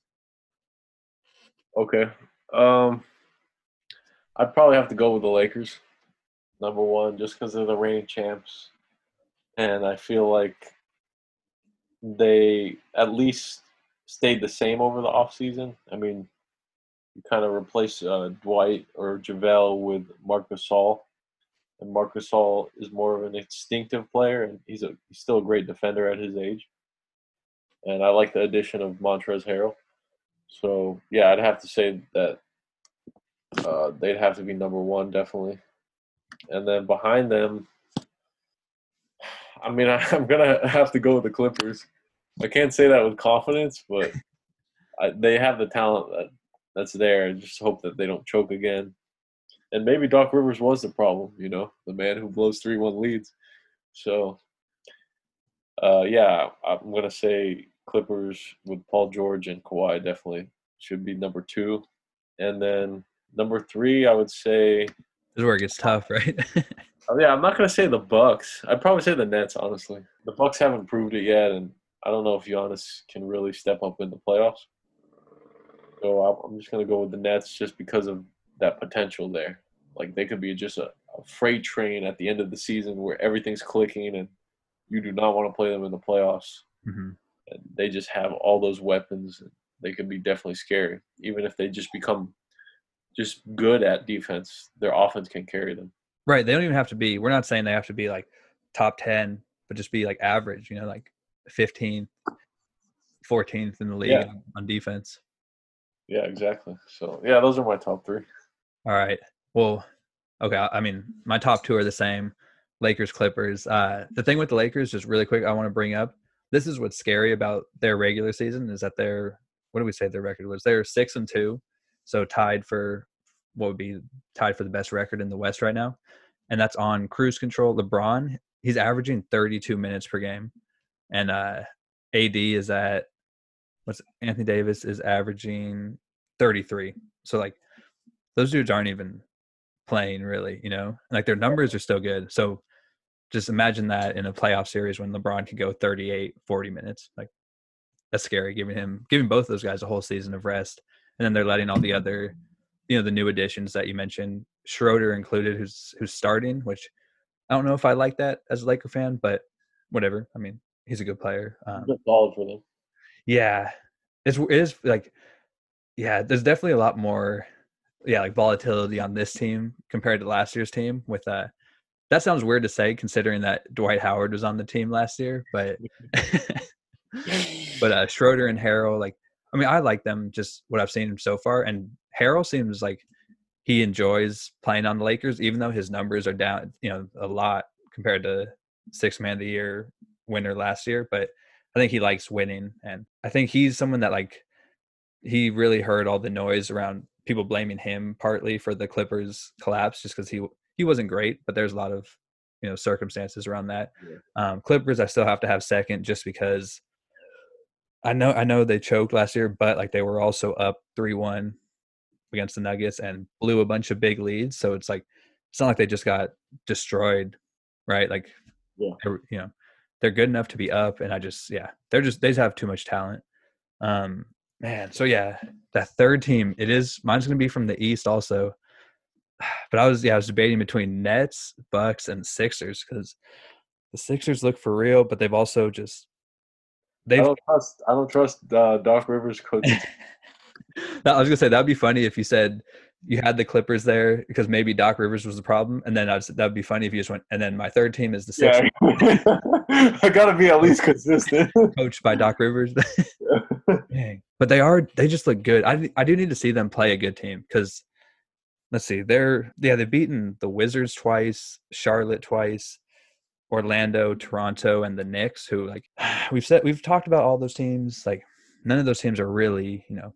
Okay. Um I'd probably have to go with the Lakers, number one, just because they're the reigning champs, and I feel like they at least stayed the same over the offseason. I mean, you kind of replace uh, Dwight or JaVale with Marc Gasol, and Marc Gasol is more of an instinctive player, and he's a he's still a great defender at his age. And I like the addition of Montrezl Harrell. So yeah, I'd have to say that uh, they'd have to be number one definitely, and then behind them, I mean, I, am gonna have to go with the Clippers. I can't say that with confidence, but I, they have the talent that, that's there. I just hope that they don't choke again. And maybe Doc Rivers was the problem, you know, the man who blows three-one leads. So, uh, yeah, I'm gonna say Clippers with Paul George and Kawhi definitely should be number two, and then number three, I would say. This is where it gets tough, right? oh, yeah, I'm not gonna say the Bucks. I'd probably say the Nets. Honestly, the Bucks haven't proved it yet, and I don't know if Giannis can really step up in the playoffs. So I'm just gonna go with the Nets just because of that potential there. Like they could be just a, a freight train at the end of the season where everything's clicking, and you do not want to play them in the playoffs. Mm-hmm. And they just have all those weapons. And they could be definitely scary, even if they just become just good at defense. Their offense can carry them. Right. They don't even have to be. We're not saying they have to be like top ten, but just be like average. You know, like 15th, 14th in the league yeah. on defense. Yeah, exactly. So yeah, those are my top three. All right. Well, okay. I mean, my top two are the same. Lakers, Clippers. Uh, the thing with the Lakers, just really quick, I want to bring up. This is what's scary about their regular season is that they're what do we say their record was? They're six and two, so tied for what would be tied for the best record in the West right now, and that's on cruise control. LeBron, he's averaging 32 minutes per game, and uh, AD is at what's Anthony Davis is averaging 33. So like those dudes aren't even playing really, you know, like their numbers are still good. So just imagine that in a playoff series when LeBron can go 38, 40 minutes. Like that's scary giving him giving both those guys a whole season of rest. And then they're letting all the other, you know, the new additions that you mentioned, Schroeder included, who's who's starting, which I don't know if I like that as a Laker fan, but whatever. I mean, he's a good player. Um, good solid for them. Yeah, it's it is like, yeah, there's definitely a lot more, yeah, like volatility on this team compared to last year's team. With uh, that sounds weird to say considering that Dwight Howard was on the team last year, but but uh, Schroeder and Harrell, like, I mean, I like them just what I've seen him so far, and Harrell seems like he enjoys playing on the Lakers, even though his numbers are down, you know, a lot compared to six man of the year winner last year. But I think he likes winning, and I think he's someone that like he really heard all the noise around people blaming him partly for the Clippers collapse, just because he he wasn't great, but there's a lot of you know circumstances around that. Yeah. Um, Clippers, I still have to have second, just because I know I know they choked last year, but like they were also up three one against the Nuggets and blew a bunch of big leads. So it's like it's not like they just got destroyed, right? Like, yeah. you know, they're good enough to be up, and I just yeah, they're just they just have too much talent. Um, man, so yeah, that third team, it is mine's gonna be from the East also. But I was yeah, I was debating between Nets, Bucks, and Sixers because the Sixers look for real, but they've also just they I don't trust I don't trust uh, Doc Rivers coaching. I was gonna say that'd be funny if you said you had the Clippers there because maybe Doc Rivers was the problem, and then I was, that'd be funny if you just went. And then my third team is the Sixers. Yeah. I gotta be at least consistent. Coached by Doc Rivers. Dang. But they are they just look good. I I do need to see them play a good team because let's see, they're yeah they've beaten the Wizards twice, Charlotte twice, Orlando, Toronto, and the Knicks. Who like we've said we've talked about all those teams. Like none of those teams are really you know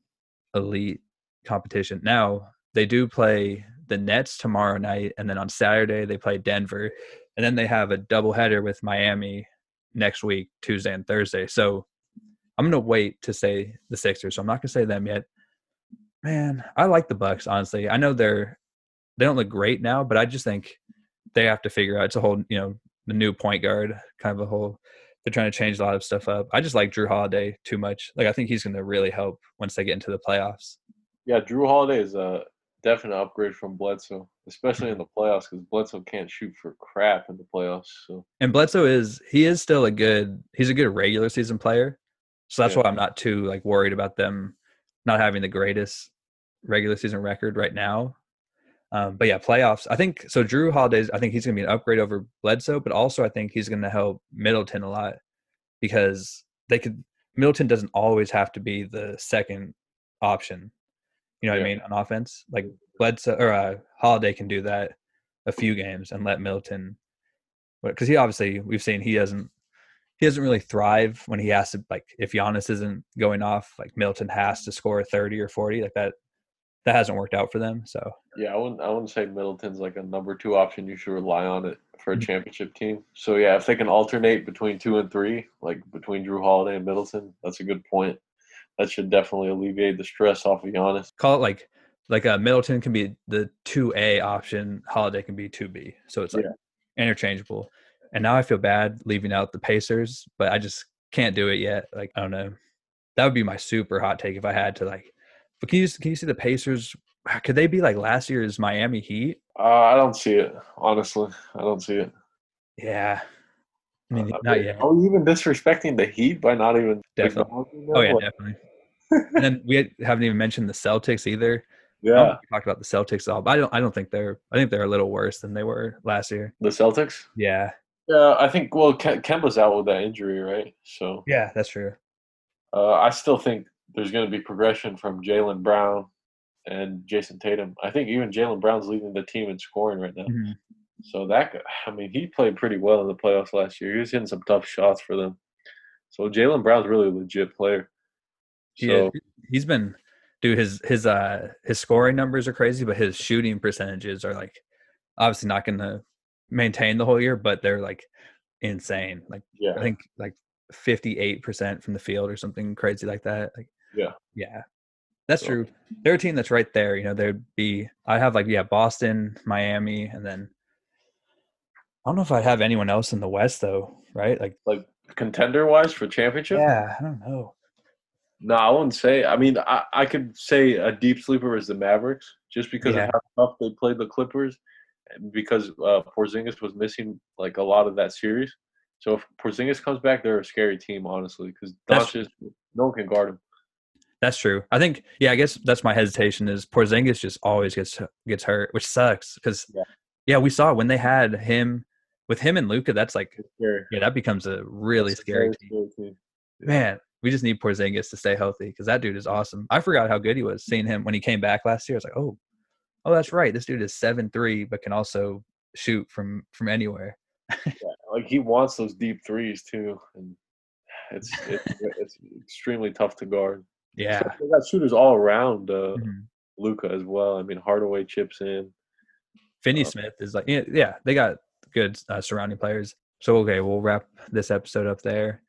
elite competition. Now they do play the Nets tomorrow night, and then on Saturday they play Denver, and then they have a doubleheader with Miami next week, Tuesday and Thursday. So I'm gonna wait to say the Sixers. So I'm not gonna say them yet. Man, I like the Bucks. Honestly, I know they're they don't look great now, but I just think they have to figure out it's a whole you know the new point guard kind of a whole. They're trying to change a lot of stuff up. I just like Jrue Holiday too much. Like I think he's going to really help once they get into the playoffs. Yeah, Jrue Holiday is uh, definite upgrade from Bledsoe, especially in the playoffs, because Bledsoe can't shoot for crap in the playoffs. So And Bledsoe is he is still a good he's a good regular season player. So that's Yeah. why I'm not too like worried about them not having the greatest regular season record right now. Um, but yeah, playoffs. I think so. Jrue Holiday's. I think he's going to be an upgrade over Bledsoe, but also I think he's going to help Middleton a lot because they could. Middleton doesn't always have to be the second option. You know what I mean on offense. Like Bledsoe or uh, Holiday can do that a few games and let Middleton. Because he obviously we've seen he doesn't he doesn't really thrive when he has to like if Giannis isn't going off like Middleton has to score thirty or forty like that. That hasn't worked out for them. So yeah, I wouldn't I wouldn't say Middleton's like a number two option. You should rely on it for a Mhm. championship team. So yeah, if they can alternate between two and three, like between Jrue Holiday and Middleton, that's a good point. That should definitely alleviate the stress off of Giannis. call it like like a Middleton can be the two A option, Holiday can be two B. So it's like Yeah. interchangeable. And now I feel bad leaving out the Pacers, but I just can't do it yet. Like I don't know. That would be my super hot take if I had to like. But can you can you see the Pacers? Could they be like last year's Miami Heat? Uh, I don't see it honestly. I don't see it. Yeah. I mean, Uh, not yet. Are we even disrespecting the Heat by not even Definitely. Oh yeah, Like, definitely. And then we haven't even mentioned the Celtics either. Yeah. we talked about the Celtics all, but I don't. I don't think they're. I think they're a little worse than they were last year. The Celtics. Yeah. Yeah, I think. Well, Ke- Kemba's out with that injury, right? So Yeah, that's true. uh, I still think there's going to be progression from Jaylen Brown and Jayson Tatum. I think even Jaylen Brown's leading the team in scoring right now. Mhm. So that, I mean, he played pretty well in the playoffs last year. He was hitting some tough shots for them. So Jaylen Brown's really a legit player. He So. He's been, dude. His his uh his scoring numbers are crazy, but his shooting percentages are like obviously not going to maintain the whole year, but they're like insane. Like yeah, I think like fifty eight percent from the field or something crazy like that. Like Yeah. yeah, that's So- true. They're a team that's right there. You know, there'd be I have like yeah Boston, Miami, and then I don't know if I'd have anyone else in the West though. Right? Like like contender wise for championship. yeah, I don't know. No, I wouldn't say. I mean, I, I could say a deep sleeper is the Mavericks, just because Yeah. of how tough they played the Clippers, because uh, Porzingis was missing like a lot of that series. So if Porzingis comes back, they're a scary team, honestly, because That's- Doncic, no one can guard him. That's true. I think yeah, I guess that's my hesitation is Porzingis just always gets gets hurt, which sucks because Yeah. yeah. we saw when they had him with him and Luka, that's like yeah, that becomes a really a scary team. scary team. Man, we just need Porzingis to stay healthy because that dude is awesome. I forgot how good he was seeing him when he came back last year. I was like, oh, oh, that's right. This dude is seven three, but can also shoot from from anywhere. yeah, Like he wants those deep threes too, and it's it's, it's extremely tough to guard. Yeah. So they got shooters all around uh, Mhm. Luka as well. I mean, Hardaway chips in. Finney Uh, Smith is like, yeah, yeah, they got good uh, surrounding players. So, okay, we'll wrap this episode up there.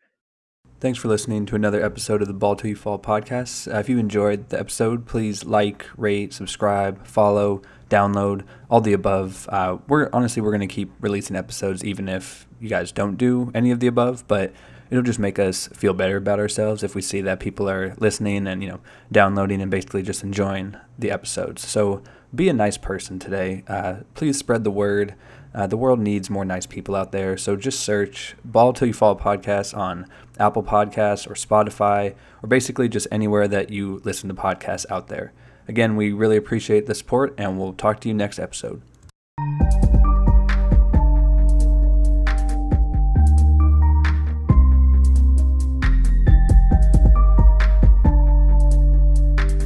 Thanks for listening to another episode of the Ball Til You Fall podcast. Uh, if you enjoyed the episode, please like, rate, subscribe, follow, download, all the above. Uh, we're honestly we're going to keep releasing episodes even if you guys don't do any of the above, but it'll just make us feel better about ourselves if we see that people are listening and you know downloading and basically just enjoying the episodes. So be a nice person today. Uh, please spread the word. Uh, the world needs more nice people out there. So just search Ball Til You Fall podcast on Apple Podcasts or Spotify or basically just anywhere that you listen to podcasts out there. Again, we really appreciate the support and we'll talk to you next episode.